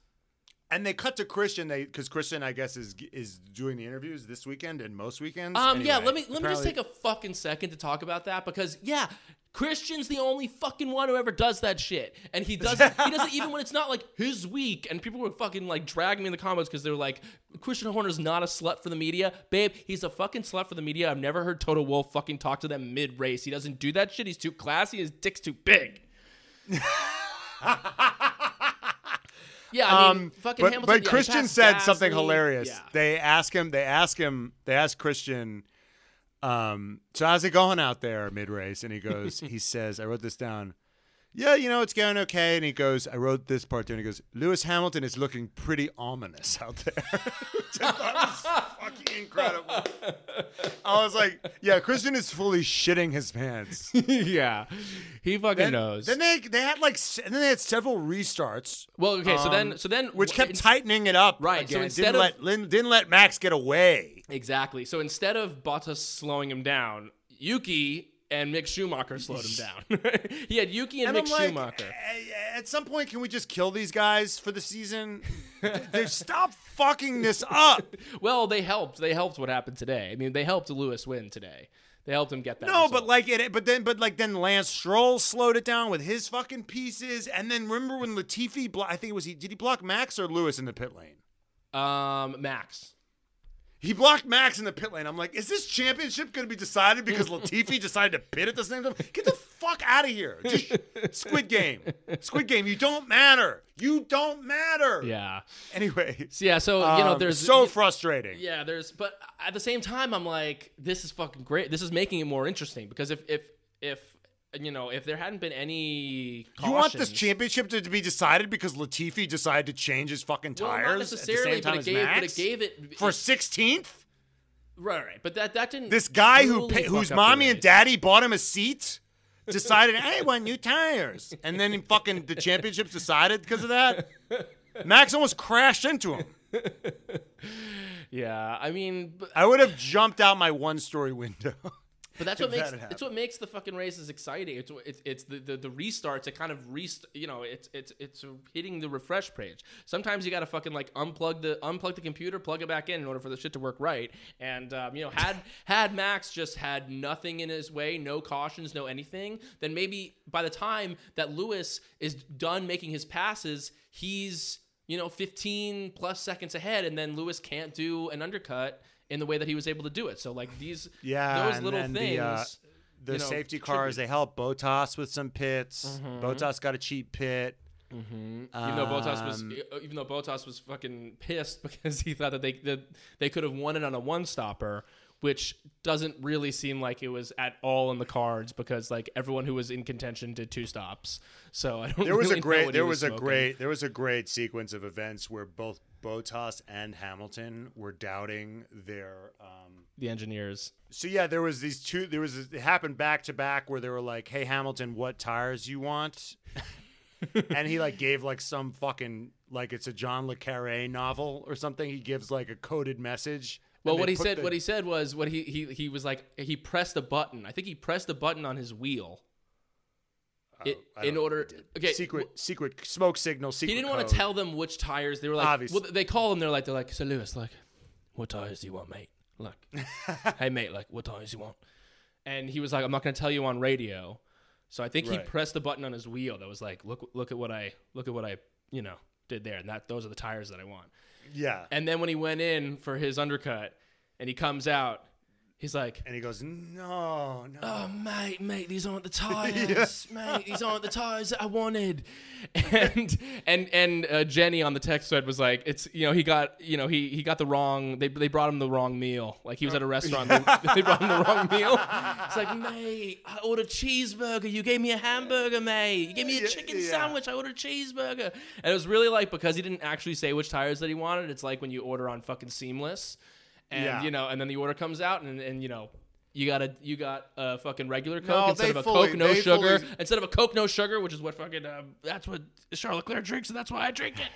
And they cut to Christian, they because Christian, I guess, is is doing the interviews this weekend and most weekends. Um, yeah, let me let me just take a fucking second to talk about that because yeah, Christian's the only fucking one who ever does that shit, and he does he does it even when it's not like his week, and people were fucking like dragging me in the comments because they're like, Christian Horner's not a slut for the media, babe. He's a fucking slut for the media. I've never heard Toto Wolff fucking talk to them mid race. He doesn't do that shit. He's too classy. His dick's too big. Yeah, I mean, Um, fucking but, Hamilton. but yeah, Christian said something hilarious. Yeah. They ask him. They ask him. They ask Christian. Um, so how's it going out there mid race? And he goes. he says, "I wrote this down." Yeah, you know it's going okay. And he goes, "I wrote this part too." And he goes, "Lewis Hamilton is looking pretty ominous out there." Which I thought was fucking incredible. I was like, "Yeah, Christian is fully shitting his pants." yeah, he fucking Then, knows. then they they had like and then they had several restarts. well, okay, so then um, so then which kept in- tightening it up. Right, so instead didn't of- let didn't let Max get away. Exactly. So instead of Bottas slowing him down, Yuki and Mick Schumacher slowed him down. he had Yuki and, And Mick like, Schumacher. At some point, can we just kill these guys for the season? they stop fucking this up. Well, they helped. They helped what happened today. I mean, they helped Lewis win today. They helped him get that. No, result. but like it, but then, but like then Lance Stroll slowed it down with his fucking pieces, and then remember when Latifi, blo- I think it was he, did he block Max or Lewis in the pit lane? um, Max. He blocked Max in the pit lane. I'm like, is this championship going to be decided because Latifi decided to pit at the same time? Get the fuck out of here. Just Squid Game. Squid Game, you don't matter. You don't matter. Yeah. Anyway. So yeah. So you know, um, there's so frustrating. Yeah, there's but at the same time I'm like this is fucking great. This is making it more interesting because if if if you know, if there hadn't been any You want this championship to be decided because Latifi decided to change his fucking well, tires not at the necessarily, same time but it as gave Max but it gave it for 16th? right, right. But that that didn't This guy who totally pa- fuck whose mommy and daddy bought him a seat decided, "Hey, I want new tires," and then fucking the championships decided because of that. Max almost crashed into him. Yeah, I mean, but, I would have jumped out my one-story window. but that's what makes that it's what makes the fucking races exciting. It's it's, it's the, the the restarts. It kind of rest. You know, it's it's it's hitting the refresh page. Sometimes you got to fucking like unplug the unplug the computer, plug it back in in order for the shit to work right. And um, you know, had had Max just had nothing in his way, no cautions, no anything, then maybe by the time that Lewis is done making his passes, he's you know 15 plus seconds ahead, and then Lewis can't do an undercut. In the way that he was able to do it, so like these, Yeah, those little things, the, uh, the you know, safety contribute. cars they help Bottas with some pits. Mm-hmm. Bottas got a cheap pit. even though Bottas was Um, even though Bottas was fucking pissed because he thought that they that they could have won it on a one stopper, which doesn't really seem like it was at all in the cards because like everyone who was in contention did two stops. So I don't. There was really a great there was a great there was a great sequence of events where both Bottas and Hamilton were doubting their um the engineers. so yeah there was these two there was it happened back to back where they were like hey Hamilton what tires you want and he like gave like some fucking like it's a John le Carre novel or something he gives like a coded message Well, what he said, the- what he said was, what he he he was like, he pressed a button. I think he pressed a button on his wheel. oh, it- in order- okay, secret secret smoke signal secret He didn't want to tell them which tires. They were like, Obviously. well, they call him. They're like, they're like, so Lewis, like, what tires do you want, mate? Like, hey mate, like, what tires do you want? And he was like, I'm not gonna tell you on radio. So I think he pressed the button on his wheel that was like, look, look at what I, look at what I, you know, did there, and that those are the tires that I want. Yeah. And then when he went in for his undercut, and he comes out, he's like, and he goes no no Oh mate, mate, these aren't the tires, mate. These aren't the tires that I wanted. And and and uh, Jenny on the text thread was like, it's you know he got you know he he got the wrong. They they brought him the wrong meal. Like he was at a restaurant, they, they brought him the wrong meal. It's like, mate, I ordered cheeseburger. You gave me a hamburger, mate. You gave me a Yeah, chicken yeah. sandwich. I ordered cheeseburger. And it was really like because he didn't actually say which tires that he wanted. It's like when you order on fucking Seamless, and Yeah. you know, and then the order comes out, and and you know. You got a you got a fucking regular Coke No, instead of a fully- Coke no sugar fully- instead of a Coke no sugar, which is what fucking um, that's what Charles Leclerc drinks, and that's why I drink it.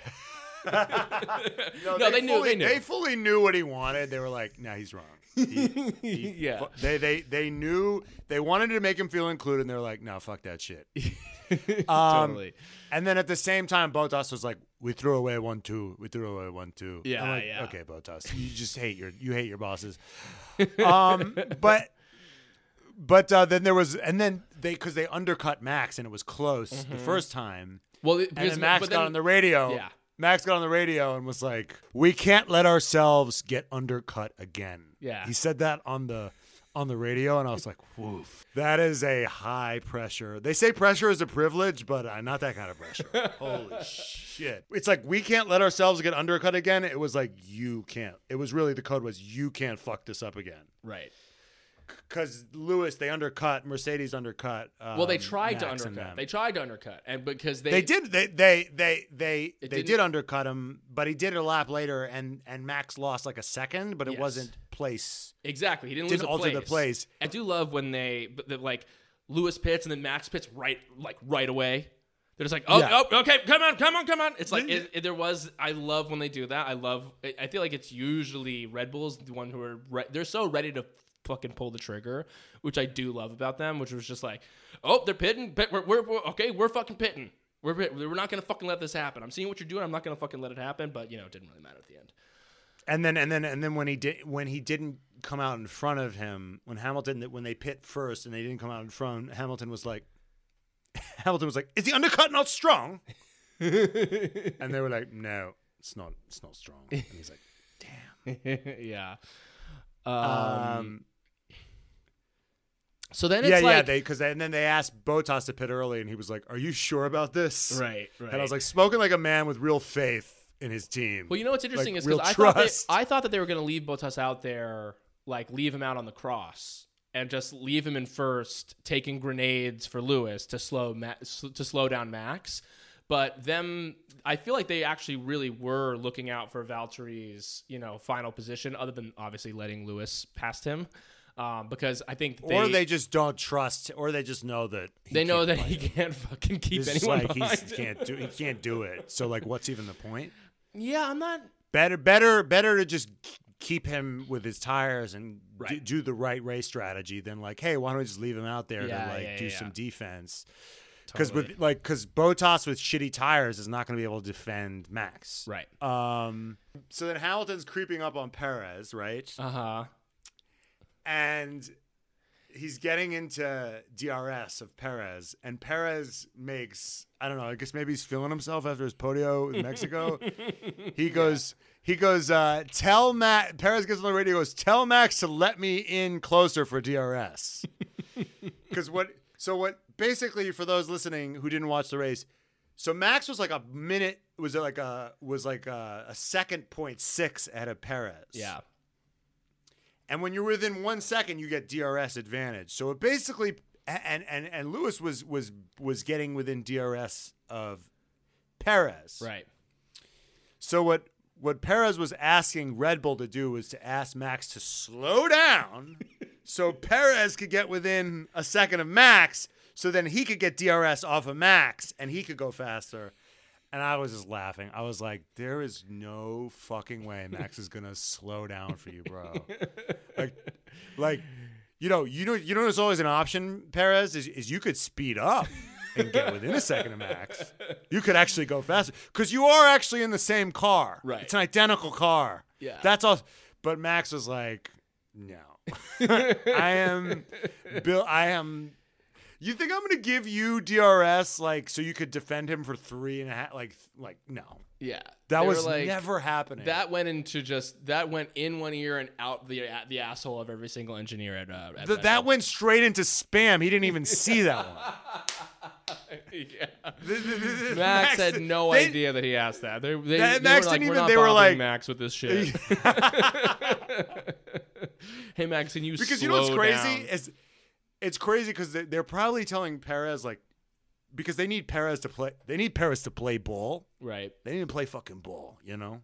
No, they knew, Fully, they knew. They fully knew what he wanted. They were like, "Nah, he's wrong." He- he- yeah, they they they knew they wanted to make him feel included. and They're like, "No, fuck that shit." Um, totally. And then at the same time, Bottas was like, "We threw away one two. We threw away one two. Yeah, I'm like, yeah. Okay, Bottas, you just hate your you hate your bosses. um, but but uh, then there was and then they because they undercut Max and it was close the first time. Well, it- And then Max but got on the radio. Yeah. Max got on the radio and was like, "We can't let ourselves get undercut again." Yeah. he said that on the on the radio, and I was like, "Woof, that is a high pressure." They say pressure is a privilege, but uh, not that kind of pressure. Holy shit! It's like we can't let ourselves get undercut again. It was like you can't. It was really the code was you can't fuck this up again. right. Because Lewis, they undercut Mercedes undercut. Um, Well, they tried to Max and undercut. They tried to undercut, and because they, They did. They they they they they didn't- did undercut him, but he did it a lap later, and and Max lost like a second, but it Yes. wasn't place. exactly he didn't, Didn't lose a alter place. the place. I do love when they like Lewis pits and then Max pits right like right away. They're just like, oh, Yeah. oh, okay, come on, come on, come on. It's like it, it- there was. I love when they do that. I love. I I feel like it's usually Red Bulls, the one who are re- they're so ready to fucking pull the trigger, which I do love about them. Which was just like, oh, they're pitting. Pit, we're, we're, we're okay. We're fucking pitting. We're pit- we're not gonna fucking let this happen. I'm seeing what you're doing. I'm not gonna fucking let it happen. But you know, it didn't really matter at the end. And then and then and then when he did when he didn't come out in front of him when Hamilton when they pit first and they didn't come out in front, Hamilton was like, Hamilton was like, "Is the undercut not strong?" and they were like, "No, it's not. It's not strong." And he's like, damn yeah. um, Um, so then it's "Yeah, like yeah." They because and then they asked Bottas to pit early, and he was like, "Are you sure about this?" right, right. And I was like, smoking like a man with real faith in his team." well, you know what's interesting like, is because I thought they. I thought that they were going to leave Bottas out there, like leave him out on the cross and just leave him in first, taking grenades for Lewis to slow Ma- to slow down Max. But them, I feel like they actually really were looking out for Valtteri's, you know, final position, other than obviously letting Lewis past him, um, because I think they, or they just don't trust, or they just know that he they know that he can't fucking keep just anyone like him. can't do he can't do it. So like, what's even the point? Yeah, I'm not. Better, better, better to just keep him with his tires and do, do the right race strategy than like, hey, why don't we just leave him out there Yeah, to like yeah, do yeah. some defense? Because Totally. with like, because Bottas with shitty tires is not going to be able to defend Max. Right. Um. So then Hamilton's creeping up on Perez, right? Uh huh. And he's getting into DRS of Perez, and Perez makes I don't know. I guess maybe he's feeling himself after his podio in Mexico. he goes, he goes, uh, tell Max. Perez gets on the radio, goes, tell Max to let me in closer for DRS. Because what? So what? Basically, for those listening who didn't watch the race, so Max was like a minute. Was like a was like a, a second point six ahead of Perez. Yeah. And when you're within one second, you get DRS advantage. So it basically, and and and Lewis was was was getting within DRS of Perez. Right. So what what Perez was asking Red Bull to do was to ask Max to slow down, so Perez could get within a second of Max, so then he could get DRS off of Max and he could go faster. And I was just laughing. I was like, "There is no fucking way Max is gonna slow down for you, bro." like, like, you know, you know, you know, there's always an option, Perez, is, is you could speed up and get within a second of Max. You could actually go faster because you are actually in the same car. Right. It's an identical car. Yeah. That's all. But Max was like, "No, I am, Bill. I am." You think I'm gonna give you DRS like so you could defend him for three and a half? Like, like no, Yeah. that was like, never happening. That went into just that went in one ear and out the the asshole of every single engineer at. Uh, at Th- that went straight into spam. He didn't even see that one. yeah. Max, Max had no they- idea that he asked that. They, they, That- they Max were like, didn't even- they were like- Max with this shit. hey Max, can you because you know what's crazy down? is it's crazy because they, they're probably telling Perez like because they need Perez to play. They need Perez to play ball. Right. They need to play fucking ball. You know.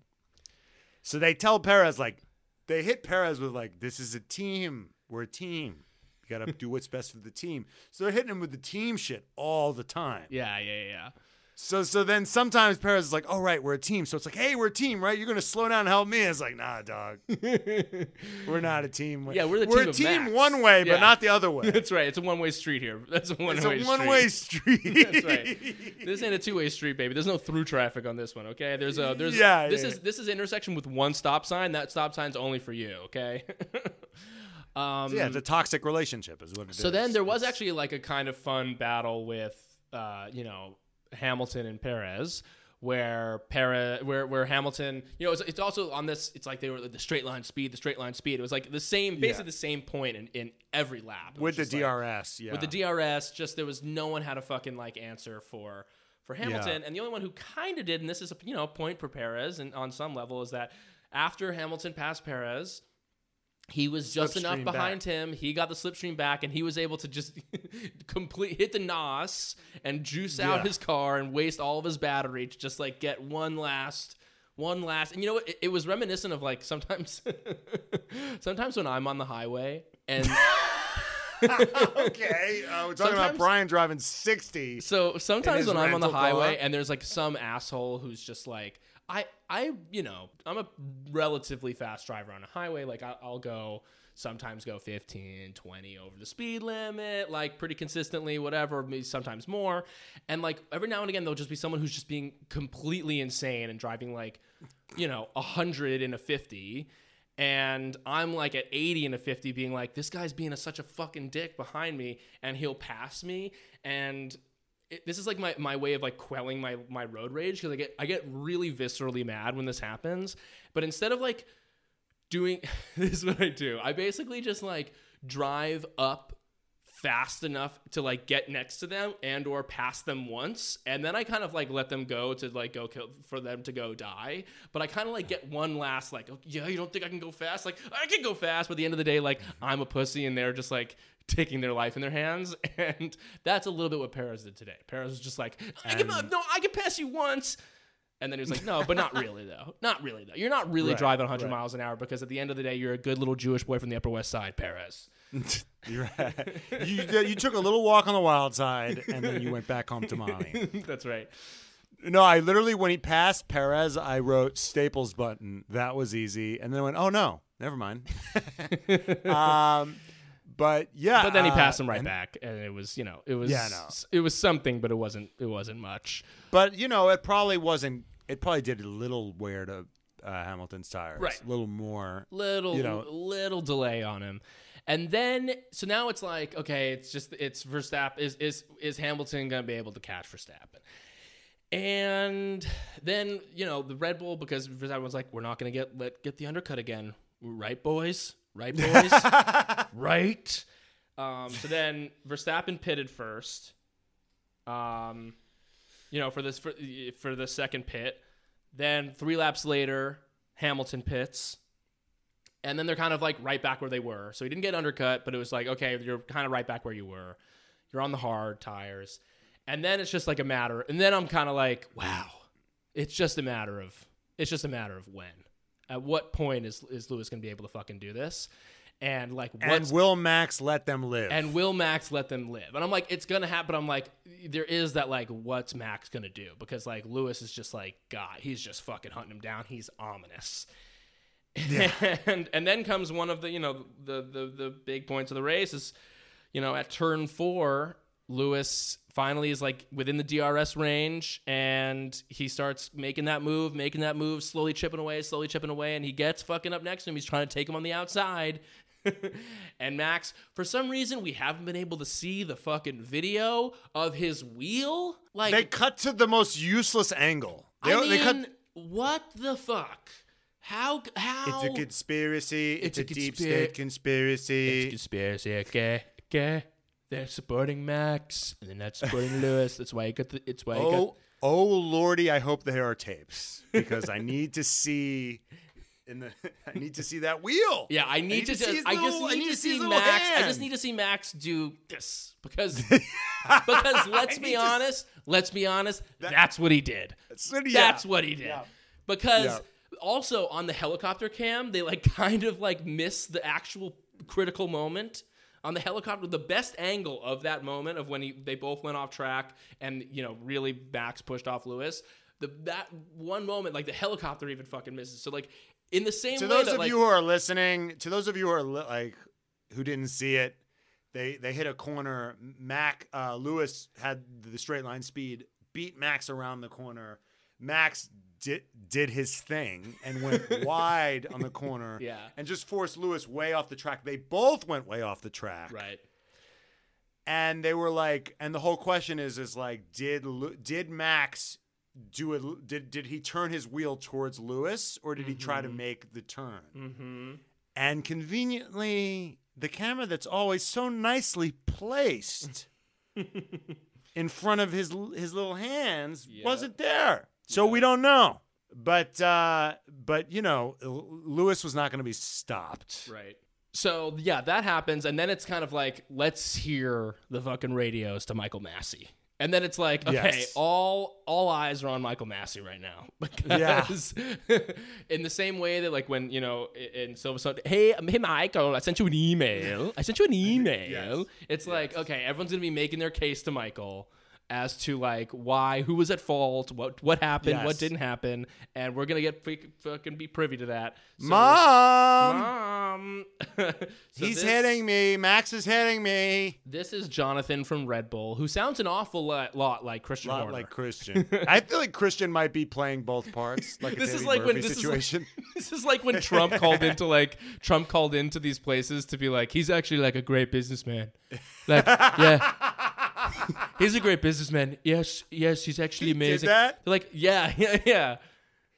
So they tell Perez like they hit Perez with like this is a team. We're a team. You got to do what's best for the team. So they're hitting him with the team shit all the time. Yeah, yeah, yeah. So so then sometimes Perez is like, "Oh right, we're a team." So it's like, "Hey, we're a team, right? You're gonna slow down and help me." It's like, "Nah, dog, we're not a team. Yeah, we're the we're team a team Max. one way, Yeah. but not the other way. That's right. It's a one way street here. That's a one way. it's a street. one way street. That's right. This ain't a two way street, baby. There's no through traffic on this one. Okay. There's a there's Yeah, this yeah, is yeah. this is an intersection with one stop sign. That stop sign's only for you. Okay. um, yeah, it's a toxic relationship, is what it is. so then there was It's- actually like a kind of fun battle with, uh, you know, Hamilton and Perez, where Perez, where where Hamilton, you know, it's, it's also on this. It's like they were the straight line speed, the straight line speed. It was like the same, basically the same point in, in every lap with the just like- DRS. Yeah, with the DRS, just there was no one had a fucking like answer for for Hamilton, and the only one who kind of did, and this is a you know point for Perez, and on some level is that after Hamilton passed Perez. He was just enough behind back. him. He got the slipstream back, and he was able to just complete hit the nos and juice out Yeah. his car and waste all of his battery to just like get one last, one last. And you know what? It, it was reminiscent of like sometimes, sometimes when I'm on the highway and okay, uh, we're talking about Brian driving sixty. So sometimes when I'm on the highway car? and there's like some asshole who's just like, I, I, you know, I'm a relatively fast driver on a highway. Like I, I'll go sometimes go 15, 20 over the speed limit, like pretty consistently, whatever, maybe sometimes more. And like every now and again, there'll just be someone who's just being completely insane and driving like, you know, a hundred in a 50 and I'm like at 80 and a 50 being like this guy's being a, such a fucking dick behind me and he'll pass me and it, this is like my, my way of like quelling my my road rage because I get I get really viscerally mad when this happens. But instead of like doing this is what I do. I basically just like drive up fast enough to like get next to them and or pass them once. And then i kind of like let them go to like go kill for them to go die. But i kind of like get one last like oh, yeah you don't think i can go fast? Like i can go fast. But at the end of the day like i'm a pussy and they're just like taking their life in their hands and that's a little bit what Perez did today Perez was just like i can no i can pass you once and then he was like, "No, but not really, though. Not really, though. You're not really Right, driving 100 right. miles an hour because at the end of the day, you're a good little Jewish boy from the Upper West Side, Perez." You you took a little walk on the wild side, and then you went back home to mommy. That's right. No, I literally when he passed Perez, I wrote Staples button. That was easy, and then I went, oh no, never mind. um, but yeah, But then he uh, passed him right back, and it was, you know, it was, Yeah, no. it was something, but it wasn't, it wasn't much. But you know, it probably wasn't. It probably did a little wear to uh, Hamilton's tires, Right. A little more. Little, You know- little delay on him, and then so now it's like, okay, it's just it's Verstappen is is is Hamilton gonna be able to catch Verstappen? And then you know the Red Bull because Verstappen was like, we're not gonna get let get the undercut again, right, boys? Right, boys? right. Um, so then Verstappen pitted first. Um, you know, for this for, for the second pit. Then three laps later, Hamilton pits. And then they're kind of like right back where they were. So he didn't get undercut, but it was like, okay, you're kind of right back where you were. You're on the hard tires. And then it's just like a matter. And then I'm kind of like, wow. It's just a matter of it's just a matter of when. At what point is is Lewis going to be able to fucking do this? And like And will Max let them live? and will Max let them live? And I'm like, it's gonna happen. I'm like, there is that like, what's Max gonna do? Because like Lewis is just like, God, he's just fucking hunting him down. He's ominous. and and then comes one of the you know the the the big points of the race is, you know, at turn four, Lewis finally is like within the DRS range and he starts making that move, making that move, slowly chipping away, slowly chipping away, and he gets fucking up next to him. He's trying to take him on the outside. and Max, for some reason, we haven't been able to see the fucking video of his wheel. Like, they cut to the most useless angle. They, I mean, they cut. what the fuck? How? How? It's a conspiracy. It's, It's a, a deep state conspiracy. conspiracy. Okay, okay. They're supporting Max, and they're not supporting Lewis. That's why he got the. It's why he got. Oh, oh lordy! I hope there are tapes because I need to see. In the, I need to see that wheel. Yeah, I need, to. see I just little- I need, to his see little Max. I just need to see Max do this because because let's be need to- honest. Let's be honest. that's what he did. So, yeah. That's what he did. Yeah. Because Yeah. also on the helicopter cam, they like kind of like miss the actual critical moment on the helicopter. The best angle of that moment of when he, they both went off track and you know really Max pushed off Lewis. The that one moment, like the helicopter even fucking misses. So like in the same to those that of like you who are listening, to those of you who are li- like who didn't see it, they they hit a corner. Mac uh, Lewis had the straight line speed, beat Max around the corner. Max did did his thing and went wide on the corner. Yeah. and just forced Lewis way off the track. They both went way off the track. right. and they were like, and the whole question is, is like, did did Max do it? Did did he turn his wheel towards Lewis, or did he try to make the turn? Mm-hmm. And conveniently, the camera that's always so nicely placed in front of his his little hands wasn't there, so we don't know. But uh, but you know, Lewis was not going to be stopped. Right. So yeah, that happens, and then it's kind of like, let's hear the fucking radios to Michael Masi. And then it's like, okay, Yes. all all eyes are on Michael Masi right now because in the same way that like when you know in- Silverstone, hey hey Michael, I sent you an email. I sent you an email. yes. It's like okay, everyone's gonna be making their case to Michael as to like why, who was at fault, what what happened, what didn't happen, and we're gonna get fucking be privy to that. So- Mom, Mom. So he's this- hitting me. Max is hitting me. This is Jonathan from Red Bull, who sounds an awful lot, lot like Christian lot Horner. like Christian. I feel like Christian might be playing both parts, like This is like when- Murphy this is like- this is like when Trump called into like Trump called into these places to be like he's actually like a great businessman. Like yeah. he's a great businessman. Yes, yes, he's actually He did amazing. that? They're like, yeah, yeah, yeah.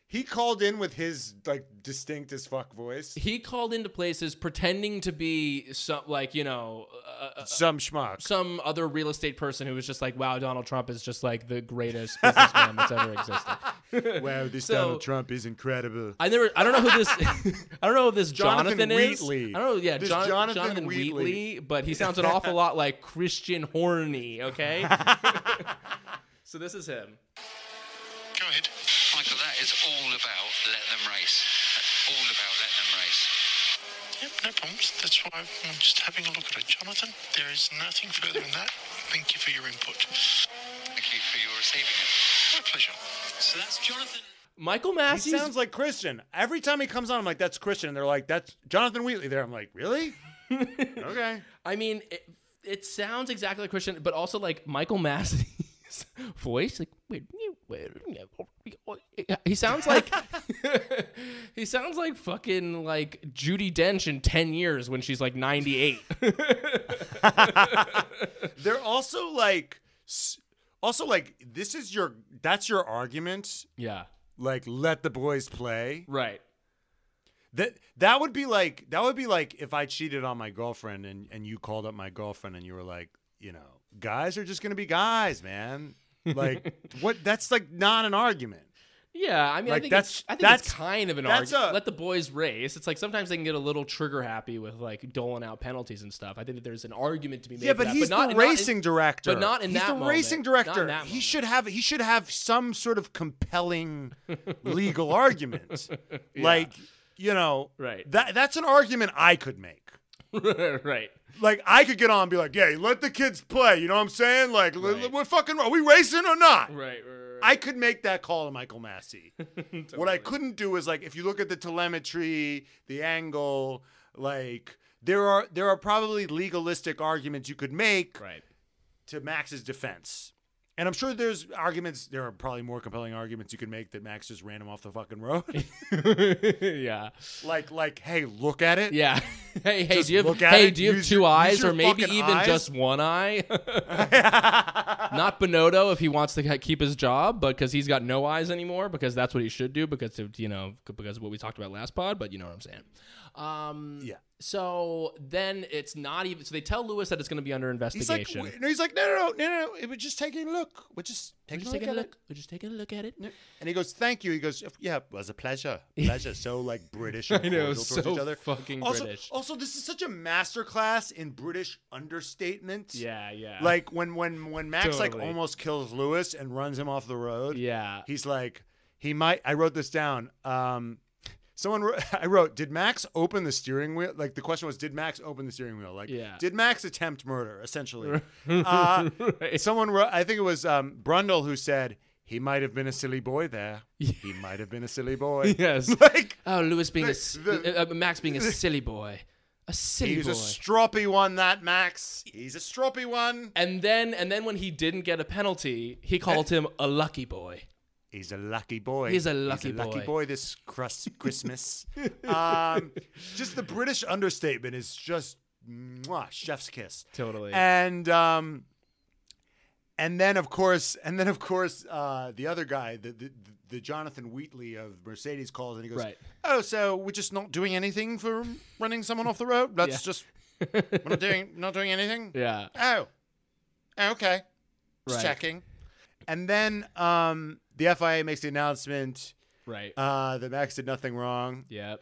he called in with his like distinct as fuck voice. He called into places pretending to be some like, you know, uh, uh, Some schmuck. some other real estate person who was just like, wow, Donald Trump is just like the greatest businessman that's ever existed. wow, this So- Donald Trump is incredible. I never. I don't know who this. I don't know who this Jonathan Jonathan, is. Wheatley. I don't know. Yeah, This Jon- Jonathan Jonathan, Wheatley. Wheatley. But he sounds an awful lot like Christian Horny. Okay. so this is him. Go ahead. Michael, that is all about let them race. That's all about let them race. Yep, no problems. That's why I'm just having a look at it. Jonathan, there is nothing further than that. Thank you for your input. Thank you for your receiving it. My pleasure. So that's Jonathan. Michael He Masi. sounds like Christian. Every time he comes on, I'm like, that's Christian. And they're like, that's Jonathan Wheatley there. I'm like, really? okay. I mean, it, it sounds exactly like Christian, but also like Michael Voice. Like, wait, wait, oh, he sounds like he sounds like fucking like Judi Dench in ten years when she's like ninety eight. They're also like, also like, this is your, that's your argument. yeah. Like, let the boys play. Right. That that would be like that would be like if I cheated on my girlfriend and and you called up my girlfriend and you were like, you know, guys are just gonna be guys, man. Like what? That's like not an argument. Yeah, I mean, I think that's- I think that's- it's kind of an argument. Let the boys race. It's like sometimes they can get a little trigger happy with like doling out penalties and stuff. I think that there's an argument to be made. Yeah, but that, he's not, the in- racing director. but not in he's that the moment. racing director. He should have he should have some sort of compelling legal argument. Like, you know, Right. That that's an argument I could make. right. Like I could get on and be like, "Yeah, let the kids play." You know what I'm saying? Like, l- Right. we're fucking. Are we racing or not? Right. right, right. I could make that call to Michael Masi. What I couldn't do is like if you look at the telemetry, the angle, like there are there are probably legalistic arguments you could make right. to Max's defense. And I'm sure there's arguments there are probably more compelling arguments you could make that Max just ran him off the fucking road. yeah. like like hey, look at it. Yeah. Hey, hey, Just do you have hey, it, do you have use two your- eyes or maybe even eyes. just one eye? Not Bonotto if he wants to keep his job, but because he's got no eyes anymore, because that's what he should do, because of you know because of what we talked about last pod. But you know what I'm saying. Um, Yeah. So then it's not even. So they tell Lewis that it's going to be under investigation. He's like, no, he's like, no, no, no, no, no. We're just taking a look. We're just We're taking, just taking a a look. look. We're just taking a look at it. And he goes, thank you. He goes, yeah, it was a pleasure. Pleasure. So like British I know, so each other. fucking also, British. Also, this is such a masterclass in British understatement. Yeah, yeah. Like when when when Max like almost kills Lewis and runs him off the road. yeah. He's like, he might. I wrote this down. Um, someone wrote, I wrote, did Max open the steering wheel? Like the question was, did Max open the steering wheel? Like, Yeah. did Max attempt murder? Essentially, uh, someone wrote, I think it was um, Brundle who said he might have been a silly boy there. He might have been a silly boy. Yes. like Oh, Lewis being a The- s- the- uh, uh, Max being a silly boy, a silly boy he's boy. a stroppy one. That Max. He's a stroppy one. and then and then when he didn't get a penalty, he called him a lucky boy. He's a lucky boy. He's a lucky lucky boy. boy this crust Christmas. um, just the British understatement is just mwah, chef's kiss. Totally. And um, and then of course, and then of course, uh, the other guy, the, the the Jonathan Wheatley of Mercedes calls and he goes, Right. "Oh, so we're just not doing anything for running someone off the road? That's Yeah. just we're not doing not doing anything." Yeah. Oh, okay. Just Right. checking. And then um, the FIA makes the announcement Right. uh, that Max did nothing wrong, yep.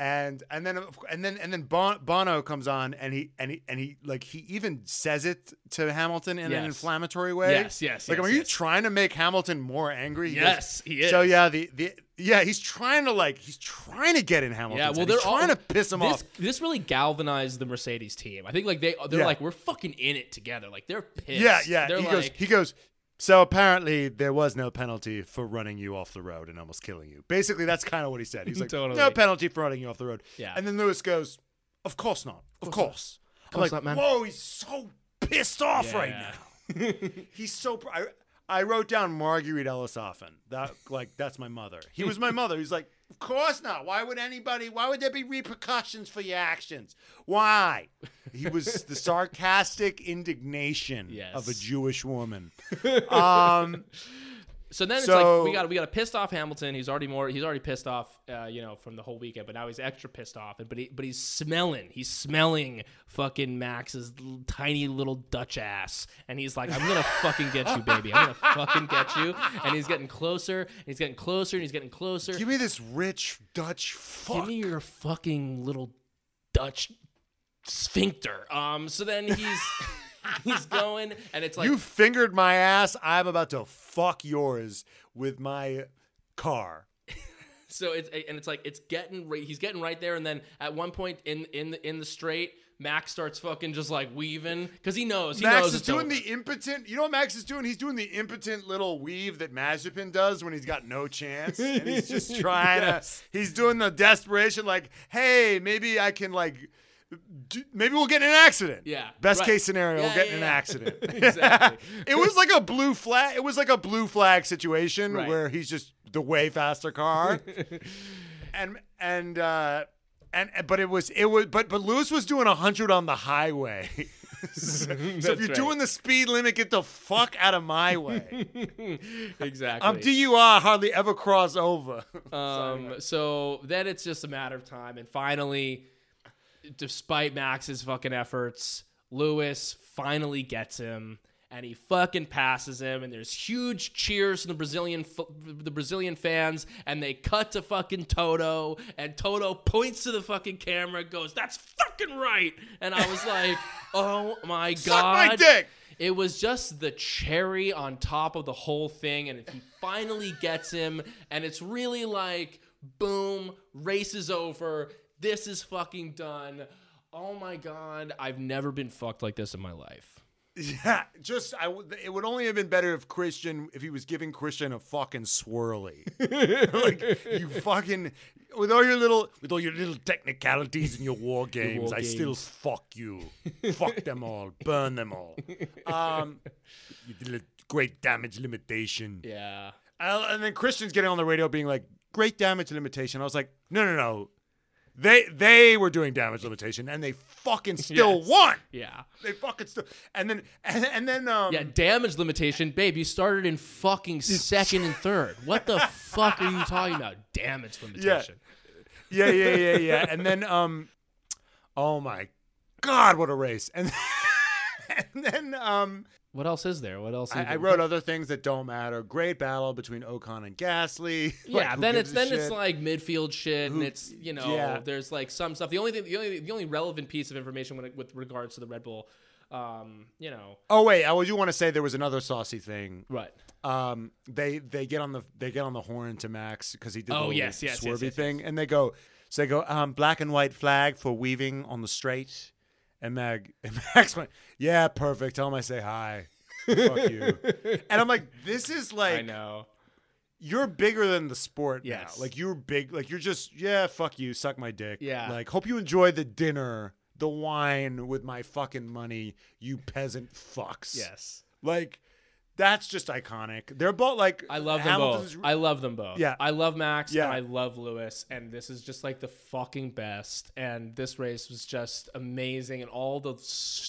and and then and then and then bon- Bono comes on and he and he and he like he even says it to Hamilton in an inflammatory way. Yes, yes, Like, yes, are you trying to make Hamilton more angry? He goes- Yes, he is. So yeah, the the yeah he's trying to like he's trying to get in Hamilton. Yeah, well, he's they're trying all, to piss him this, off. This really galvanized the Mercedes team. I think like they they're Yeah. like we're fucking in it together. Like they're pissed. Yeah, yeah. They're he like, goes. He goes. So apparently there was no penalty for running you off the road and almost killing you. Basically, that's kind of what he said. He's like, Totally. no penalty for running you off the road. Yeah. And then Lewis goes, of course not. Of course. I'm like, not, man. whoa, he's so pissed off right now. he's so. Pr- I, I wrote down Marguerite Ellisoffen. That like that's my mother. He was my mother. He's like, of course not. Why would anybody? Why would there be repercussions for your actions? Why? He was the sarcastic indignation Yes. of a Jewish woman. Um, So then it's So- like we got we got a pissed off Hamilton. He's already more he's already pissed off, uh, you know, from the whole weekend. But now he's extra pissed off. And but he but he's smelling. He's smelling fucking Max's l- tiny little Dutch ass. And he's like, I'm gonna fucking get you, baby. I'm gonna fucking get you. And he's getting closer. And he's getting closer. And he's getting closer. give me this rich Dutch fuck. Give me your fucking little Dutch sphincter. Um. So then he's he's going, and it's like you fingered my ass. I'm about to fuck yours with my car. So it's and it's like it's getting right, he's getting right there, and then at one point in in the, in the straight, Max starts fucking just like weaving because he knows he Max knows is doing over. the impotent. You know what Max is doing? He's doing the impotent little weave that Mazepin does when he's got no chance, and he's just trying Yes. to. He's doing the desperation, like, "Hey, maybe I can like." Maybe we'll get in an accident. Yeah, Best right. case scenario, we'll get yeah, in an accident. Exactly. it was like a blue flag. It was like a blue flag situation Right. where he's just the way faster car. and and uh and but it was it was but but Lewis was doing hundred on the highway. so if you're right. doing the speed limit, get the fuck out of my way. exactly. I'm DUI, hardly ever cross over. Um, so then it's just a matter of time, and finally, despite Max's fucking efforts, Lewis finally gets him, and he fucking passes him, and there's huge cheers from the Brazilian the Brazilian fans, and they cut to fucking Toto, and Toto points to the fucking camera, and goes, "That's fucking right," and I was like, "Oh my god." Suck my dick. It was just the cherry on top of the whole thing, and he finally gets him, and it's really like, boom, race is over. This is fucking done. Oh my god, I've never been fucked like this in my life. Yeah, just I. w- It would only have been better if Christian, if he was giving Christian a fucking swirly, like you fucking with all your little, with all your little technicalities and your war games. war I still fuck you, fuck them all, burn them all. Um, you did a great damage limitation. Yeah. Uh, and then Christian's getting on the radio being like, "Great damage limitation." I was like, "No, no, no." They they were doing damage limitation and they fucking still Yes. won. Yeah. They fucking still. And then and, and then um Yeah, damage limitation, babe. You started in fucking second and third. What the fuck are you talking about? Damage limitation. yeah, yeah, yeah, yeah. And then um oh my god, what a race. And and then um What else is there? What else? I, I wrote other things that don't matter. Great battle between Ocon and Gasly. Yeah, who then it's then it's like midfield shit, and it's you know yeah. there's like some stuff. The only thing, the only the only relevant piece of information when it, with regards to the Red Bull Um, you know, Oh wait, I do want to say there was another saucy thing. right? Um, they they get on the they get on the horn to Max because he did the Oh, little yes, yes, yes, swervy yes, thing, and they go so they go um black and white flag for weaving on the straight, and Mag and Max went yeah perfect. Tell him I say hi. Fuck you. And I'm like, this is like I know. you're bigger than the sport Yes. now. Like you're big. Like you're just yeah. Fuck you. Suck my dick. Yeah. Like hope you enjoy the dinner, the wine with my fucking money. You peasant fucks. Yes. Like that's just iconic. They're both like I love them Hamilton's- both. I love them both. Yeah. I love Max Yeah. and I love Lewis. And this is just like the fucking best. And this race was just amazing. And all the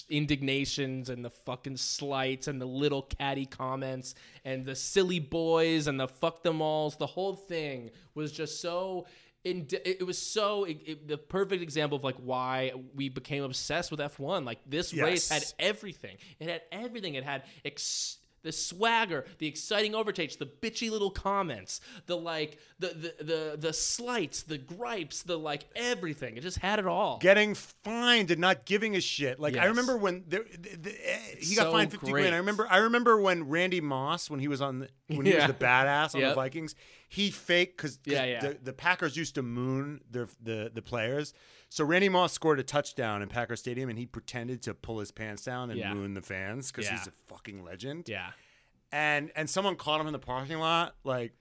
indignations and the fucking slights and the little catty comments and the silly boys and the fuck them alls. The whole thing was just so. In, it was so it, it- the perfect example of like why we became obsessed with F1. Like this race had everything. It had everything. It had ex- the swagger, the exciting overtakes, the bitchy little comments, the like, the the the the slights, the gripes, the like everything. It just had it all. getting fined and not giving a shit. Like I remember when there, the, the, eh, he got So fined fifty great. grand. I remember. I remember when Randy Moss, when he was on, the, when he was the badass on the Vikings, he faked because Yeah, yeah. The, the Packers used to moon their the the players. So Randy Moss scored a touchdown in Packer Stadium, and he pretended to pull his pants down and Yeah. moon the fans because Yeah. he's a fucking legend. yeah, and and someone caught him in the parking lot, like,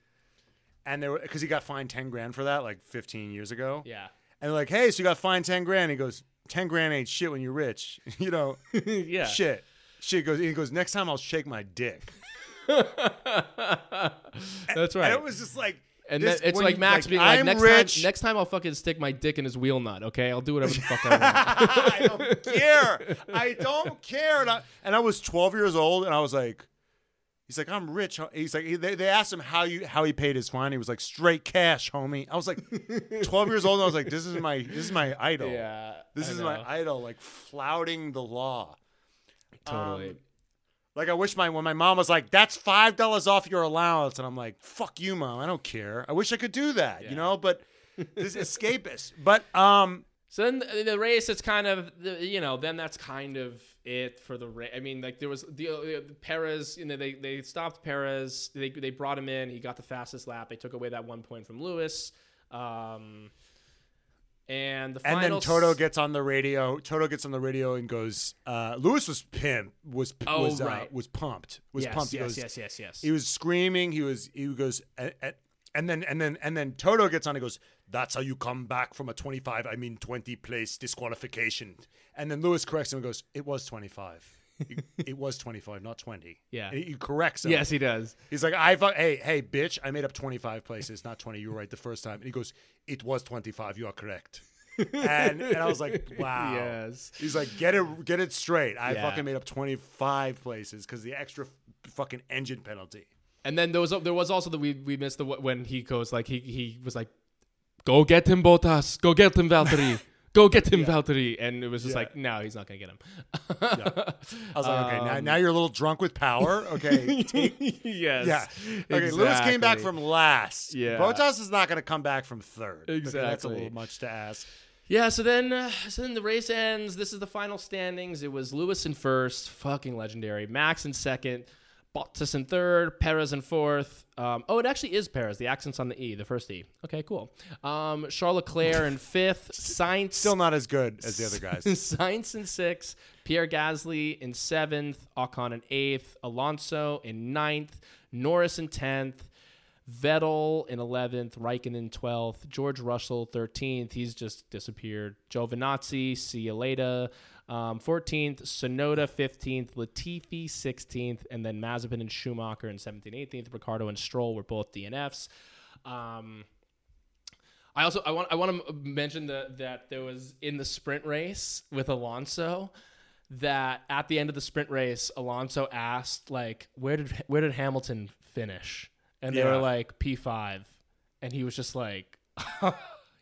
and they were because he got fined ten grand for that like fifteen years ago. yeah, And they're like, hey, so you got fined 10 grand. He goes, 10 grand ain't shit when you're rich. you know, yeah. shit. Shit goes, he goes, next time I'll shake my dick. That's right. And it was just like, and this- then it's like you- Max being like, I'm next rich. time, next time I'll fucking stick my dick in his wheel nut. Okay, I'll do whatever the fuck I want. I don't care. I don't care. And I, and I was 12 years old and I was like, he's like, I'm rich. He's like, they, they asked him how you, how he paid his fine. He was like, straight cash, homie. I was like 12 years old. And I was like, this is my, this is my idol. yeah, This I is know. my idol, like flouting the law. totally. Um, Like I wish my when my mom was like, "That's five dollars off your allowance," and I'm like, "Fuck you, mom. I don't care. I wish I could do that, Yeah. you know." But this is escapist. But um, So then the, the race, it's kind of the, you know, then that's kind of it for the race. I mean, like there was the, uh, Perez, you know, they they stopped Perez. They they brought him in. He got the fastest lap. They took away that one point from Lewis. Um, and the and then Toto gets on the radio. Toto gets on the radio and goes, uh, "Lewis was pimp was Oh, was uh, right. was pumped was yes, pumped." He yes, goes, yes, yes, yes. He was screaming. He was he goes. And then and then and then Toto gets on and goes, That's how you come back from a 25, I mean 20 place disqualification. And then Lewis corrects him and goes, It was 25. It, it was 25, not 20. Yeah. And he corrects him. yes, he does. He's like, I fu- hey, hey, bitch, I made up 25 places, not 20. You were right the first time. And he goes, It was 25. You are correct. and, and I was like, Wow. Yes. He's like, get it, get it straight. I Yeah. fucking made up 25 places because the extra f- fucking engine penalty. And then there was there was also the we we missed the when he goes like he he was like, "Go get him, Bottas. Go get him, Valtteri. Go get him, Valtteri." And it was just Yeah. like, no, he's not gonna get him. I was like, okay, now, Um, now you're a little drunk with power. Okay. take- yes. yeah. Okay. Lewis came back from last. Yeah. Bottas is not going to come back from third. Exactly. that's a little much to ask. Yeah, so then, uh, so then the race ends. This is the final standings. It was Lewis in first, fucking legendary. Max in second, Bottas in third, Perez in fourth. Um, oh, it actually is Perez. The accent's on the E, the first E. Okay, cool. Um, Charles Leclerc in fifth, Sainz Still not as good as the other guys. Sainz in sixth, Pierre Gasly in seventh, Ocon in eighth, Alonso in ninth, Norris in tenth, Vettel in 11th, Raikkonen 12th, George Russell 13th. He's just disappeared. Giovinazzi, see you later. Um, 14th, Tsunoda 15th, Latifi 16th, and then Mazepin and Schumacher in 17th, 18th. Ricciardo and Stroll were both DNFs. Um, I also I want I want to mention that that there was in the sprint race with Alonso that at the end of the sprint race Alonso asked like where did where did Hamilton finish and they Yeah. were like P5 and he was just like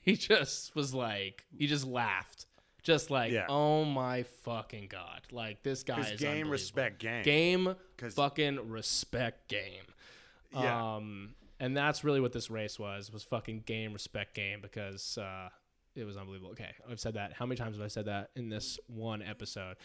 he just was like he just laughed just like Yeah. oh my fucking god like this guy is game, respect, game. game fucking respect game Yeah. um, and that's really what this race was was fucking game respect game because uh, it was unbelievable. Okay, I've said that. How many times have I said that in this one episode?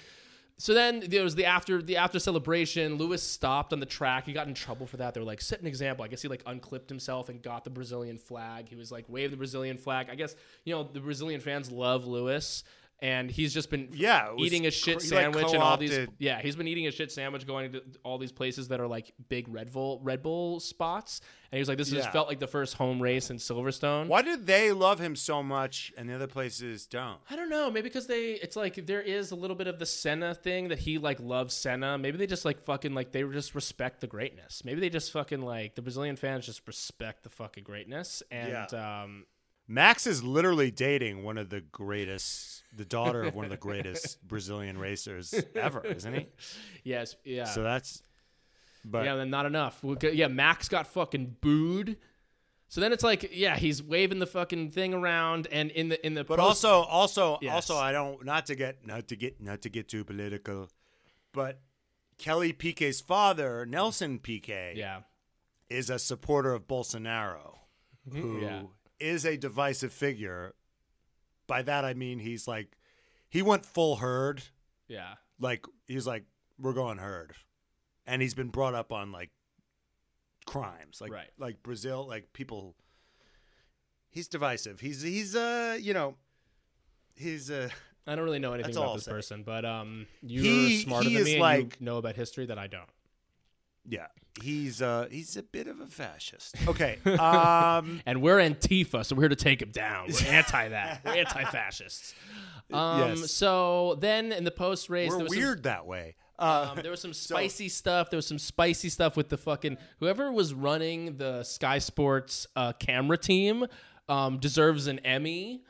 so then there was the after the after celebration. Lewis stopped on the track. He got in trouble for that. They were like, set an example. I guess he like unclipped himself and got the Brazilian flag. He was like, wave the Brazilian flag. I guess you know the Brazilian fans love Lewis. And he's just been Yeah, eating a shit cr- he, like, sandwich and all these yeah he's been eating a shit sandwich going to all these places that are like big Red Bull Red Bull spots and he was like this Yeah. just felt like the first home race in Silverstone Why did they love him so much and the other places don't? I don't know. Maybe because they, it's like there is a little bit of the Senna thing that he like loves Senna. Maybe they just like fucking like they just respect the greatness. Maybe they just fucking like the Brazilian fans just respect the fucking greatness. And um, Max is literally dating one of the greatest, the daughter of one of the greatest Brazilian racers ever, isn't he? yes, yeah, So that's, but yeah. Then not enough. We could- Yeah, Max got fucking booed. So then it's like, yeah, he's waving the fucking thing around, and in the in the But post- also, also, Yes. also, I don't not to get not to get not to get too political, but Kelly Piquet's father, Nelson Piquet, yeah, is a supporter of Bolsonaro, mm-hmm. who is a divisive figure. By that I mean he's like, he went full herd, yeah, like he's like, we're going herd, and he's been brought up on like crimes, like Right. like Brazil, like people. He's divisive. He's he's uh you know, he's uh I don't really know anything about this person, but um, you're He- smarter he than me, and like- you know about history that I don't. Yeah he's uh he's a bit of a fascist. Okay, um and we're Antifa, so we're here to take him down. We're anti that. We're anti-fascists. Um, Yes. So then in the post race, we're there was weird that way. Uh, Some, um, there was some spicy stuff. There was some spicy stuff with the fucking whoever was running the Sky Sports uh, camera team um, deserves an Emmy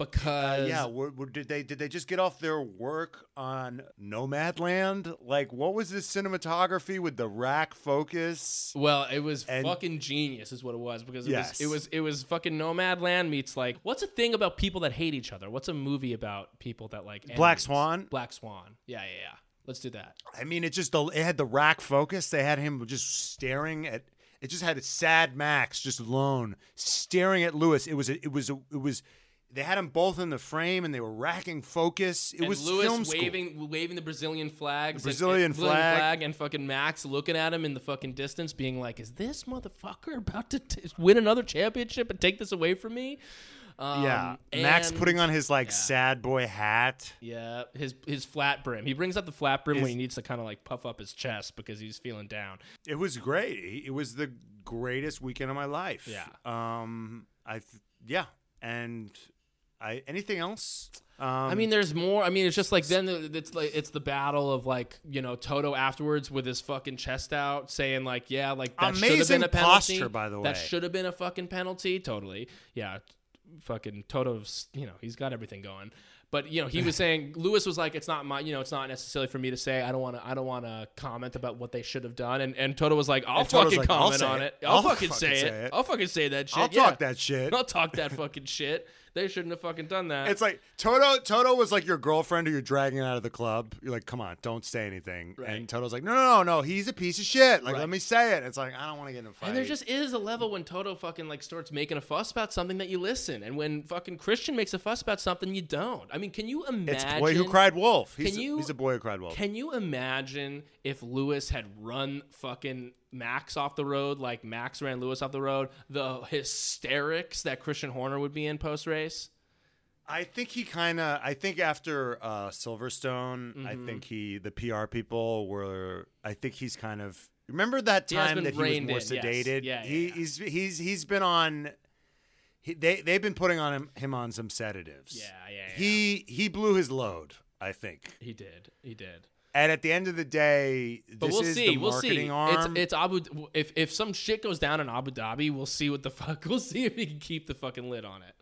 Uh, because yeah, were, were- did they did they just get off their work on Nomadland? Like, what was this cinematography with the rack focus? Well, it was And- fucking genius, is what it was because it Yes. was it was it was fucking Nomadland meets like what's a thing about people that hate each other? What's a movie about people that like Black? Swan? Black Swan. Yeah, yeah, yeah. Let's do that. I mean, it just it had the rack focus. They had him just staring at. It just had a sad Max just alone staring at Lewis. It was a, it was a, it was. They had them both in the frame and they were racking focus. It and was Lewis film school. waving waving the Brazilian flags, The Brazilian and, flag. and fucking Max looking at him in the fucking distance, being like, "Is this motherfucker about to t- win another championship and take this away from me?" Um, yeah, Max and- putting on his like yeah. sad boy hat. yeah his his flat brim. He brings up the flat brim when he needs to kind of like puff up his chest because he's feeling down. It was great. It was the greatest weekend of my life. Yeah. Um. I. Th- yeah. And I. Anything else? Um, I mean, there's more. I mean, it's just like then it's like it's the battle of like you know Toto afterwards with his fucking chest out, saying like, yeah, like that should have been a penalty. posture, by the way, That should have been a fucking penalty. Totally, yeah. Fucking Toto's, you know, he's got everything going. But you know, he was saying Lewis was like, it's not my, you know, it's not necessarily for me to say. I don't want to, I don't want to comment about what they should have done. And and Toto was like, I'll fucking like, I'll comment on it. it. I'll, I'll fucking, fucking say, say it. it. I'll fucking say that shit. I'll yeah. talk that shit. I'll talk that fucking shit. They shouldn't have fucking done that. It's like Toto. Toto was like your girlfriend who you're dragging out of the club. You're like, come on, don't say anything. Right. And Toto's like, no, no, no, no. He's a piece of shit. Like, Right. let me say it. It's like I don't want to get in a fight. And there just is a level when Toto fucking like starts making a fuss about something that you listen, and when fucking Christian makes a fuss about something you don't. I mean, can you imagine? it's boy who cried wolf. He's Can a, you- he's a boy who cried wolf. Can you imagine if Lewis had run fucking Max off the road like Max ran Lewis off the road? The hysterics that Christian Horner would be in post race. I think he kind of. I think after uh, Silverstone, I Mm-hmm. think he the PR people were. I think he's kind of. Remember that time been that he was more in, yes. sedated. Yeah, yeah, he, yeah. he's he's he's been on. He, they they've been putting on him him on some sedatives. Yeah, yeah, yeah. He he blew his load. I think. He did. He did. And at the end of the day, But this we'll is see. We'll see. arm. It's it's Abu. If if some shit goes down in Abu Dhabi, we'll see what the fuck. We'll see if he can keep the fucking lid on it.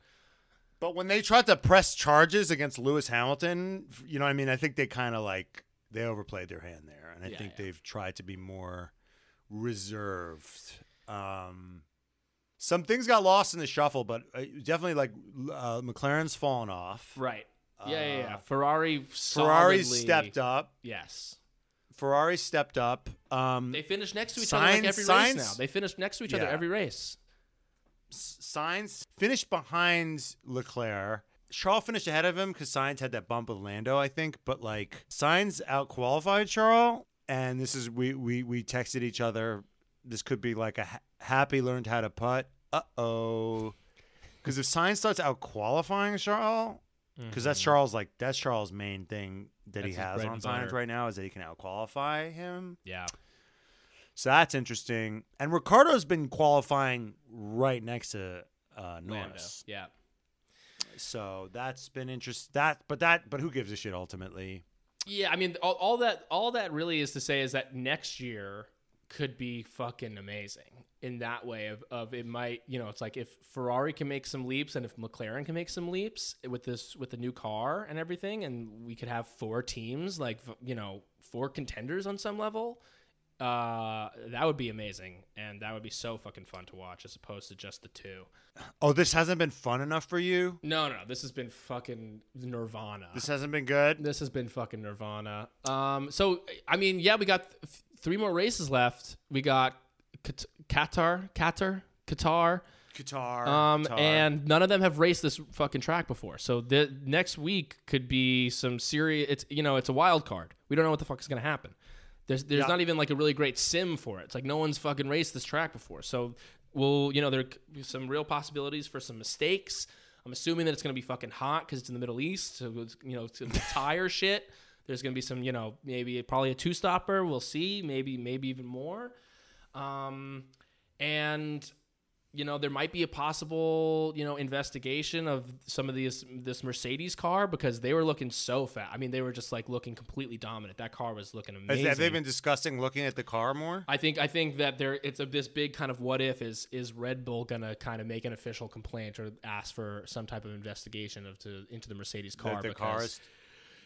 but when they tried to press charges against Lewis Hamilton, you know, what I mean, I think they kind of like they overplayed their hand there, and I Yeah, think yeah. they've tried to be more reserved. Um, some things got lost in the shuffle, but uh, definitely like uh, McLaren's fallen off. Right. Yeah, yeah, yeah. Uh, Ferrari. Ferrari solidly- stepped up. Yes. Ferrari stepped up. Um, They finish next to each other like every race now. They finish next to each other Yeah. every race. Sainz finished behind Leclerc. Charles finished ahead of him because Sainz had that bump with Lando, I think. But like Sainz out qualified Charles, and this is we we we texted each other. This could be like a ha- happy learned how to putt. Uh oh. Because if Sainz starts out qualifying Charles, because that's Charles like that's Charles' main thing that he Mm-hmm. That's his has bread on and Sainz butter. right now is that he can out qualify him. Yeah. So that's interesting. And Ricciardo's been qualifying right next to uh, Lando. Norris. Yeah. So that's been interesting. That, but that, but who gives a shit ultimately? Yeah, I mean, all, all that all that really is to say is that next year could be fucking amazing in that way of, of it might you know it's like if Ferrari can make some leaps and if McLaren can make some leaps with this with the new car and everything and we could have four teams like you know four contenders on some level uh that would be amazing and that would be so fucking fun to watch as opposed to just the two Oh, this hasn't been fun enough for you. no no no this has been fucking nirvana This hasn't been good. this has been fucking nirvana. Um, so I mean, yeah, we got th- three more races left. We got Qatar, Qatar, Qatar, Qatar, um, Qatar. and none of them have raced this fucking track before. So the next week could be some serious. It's you know, it's a wild card. We don't know what the fuck is gonna happen. There's there's Yeah. not even like a really great sim for it. It's like no one's fucking raced this track before. So we'll you know there be some real possibilities for some mistakes. I'm assuming that it's gonna be fucking hot because it's in the Middle East. So it's, you know, it's tire shit. There's gonna be some you know maybe probably a two stopper. We'll see. Maybe maybe even more. Um, and you know there might be a possible you know investigation of some of these this Mercedes car because they were looking so fat. I mean, they were just like looking completely dominant. That car was looking amazing. have they been discussing looking at the car more? I think I think that there it's a this big kind of what if is is Red Bull gonna kind of make an official complaint or ask for some type of investigation of to into the Mercedes car That the because car is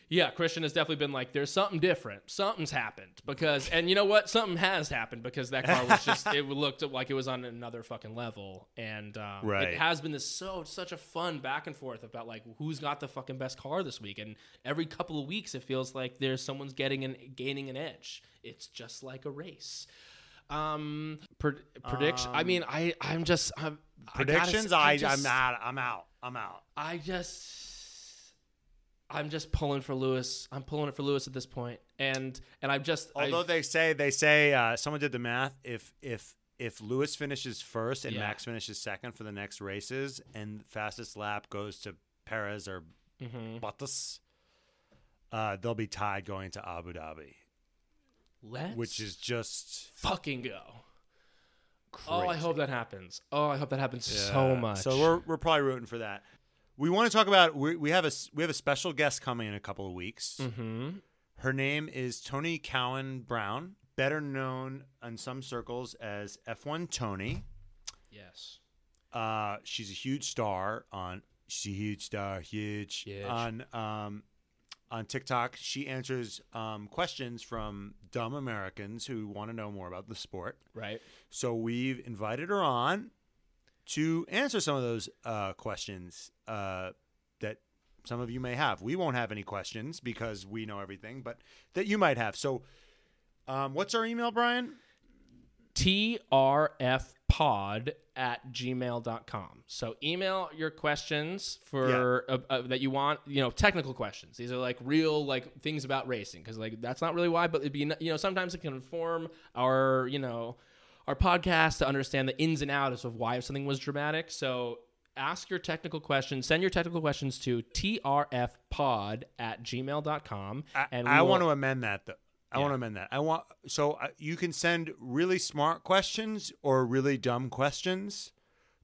yeah, Christian has definitely been like, there's something different. Something's happened because, and you know what? Something has happened because that car was just, it looked like it was on another fucking level. And um, Right. it has been this so, such a fun back and forth about like who's got the fucking best car this week. And every couple of weeks, it feels like there's someone's getting and gaining an edge. It's just like a race. Um, pred- prediction. I mean, I, I'm just, I'm, I gotta predictions. s- I, I just- am out. I'm out. I'm out. I just I'm just pulling for Lewis. I'm pulling it for Lewis at this. And and I'm just Although I've- they say they say uh, someone did the math. If if if Lewis finishes first and Yeah. Max finishes second for the next races, and fastest lap goes to Perez or Mhm. Bottas, uh, they'll be tied going to Abu Dhabi, let's which is just fucking go. crazy. Oh, I hope that happens. Oh, I hope that happens so much. So we're we're probably rooting for that. We want to talk about we, we have a we have a special guest coming in a couple of weeks. Mhm. Her name is Toni Cowan Brown, better known in some circles as F1 Toni. Yes. Uh, she's a huge star on. She's a huge star, huge, Huge. on um, on TikTok. She answers um, questions from dumb Americans who want to know more about the sport. Right. So we've invited her on to answer some of those uh, questions uh, that some of you may have. We won't have any questions because we know everything, but that you might have. So, um, what's our email, Brian? trfpod at gmail.com so email your questions for uh, uh, that you want you know technical questions these are like real like things about racing because like that's not really why but it'd be you know sometimes it can inform our you know our podcast to understand the ins and outs of why something was dramatic so ask your technical questions send your technical questions to trfpod at gmail.com I, and I we want to amend that though. I Yeah. want to amend that. I want so uh, you can send really smart questions or really dumb questions,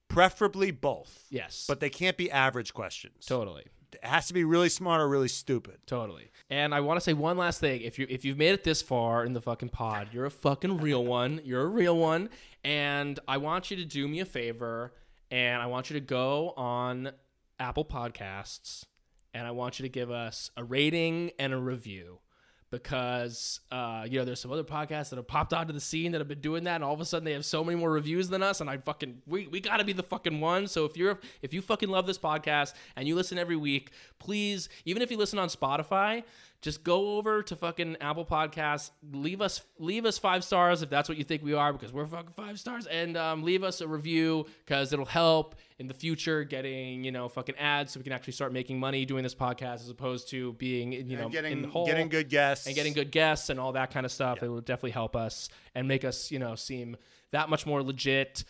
preferably both. yes But they can't be average questions. totally It has to be really smart or really stupid. Totally. And I want to say one last thing. If you if you've made it this far in the fucking pod, you're a fucking real one. You're a real one. And I want you to do me a favor and I want you to go on Apple Podcasts and I want you to give us a rating and a review. Because uh, you know, there's some other podcasts that have popped onto the scene that have been doing that, and all of a sudden they have so many more reviews than us, and I fucking we, we gotta be the fucking one. So if you're if you fucking love this podcast and you listen every week, please, even if you listen on Spotify, just go over to fucking Apple Podcasts, leave us leave us five stars if that's what you think we are because we're fucking five stars, and um, leave us a review because it'll help in the future getting you know fucking ads so we can actually start making money doing this podcast as opposed to being you know And getting in the hole getting good guests and getting good guests and all that kind of stuff. It will definitely help us and make us, you know, seem that much more legit.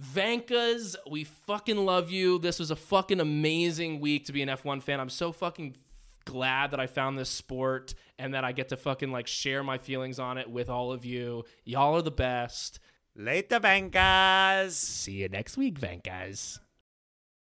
Vankas, we fucking love you. This was a fucking amazing week to be an F1 fan. I'm so fucking glad that I found this sport and that I get to fucking like share my feelings on it with all of you. Y'all are the best. Later, Vankas. See you next week, Vankas.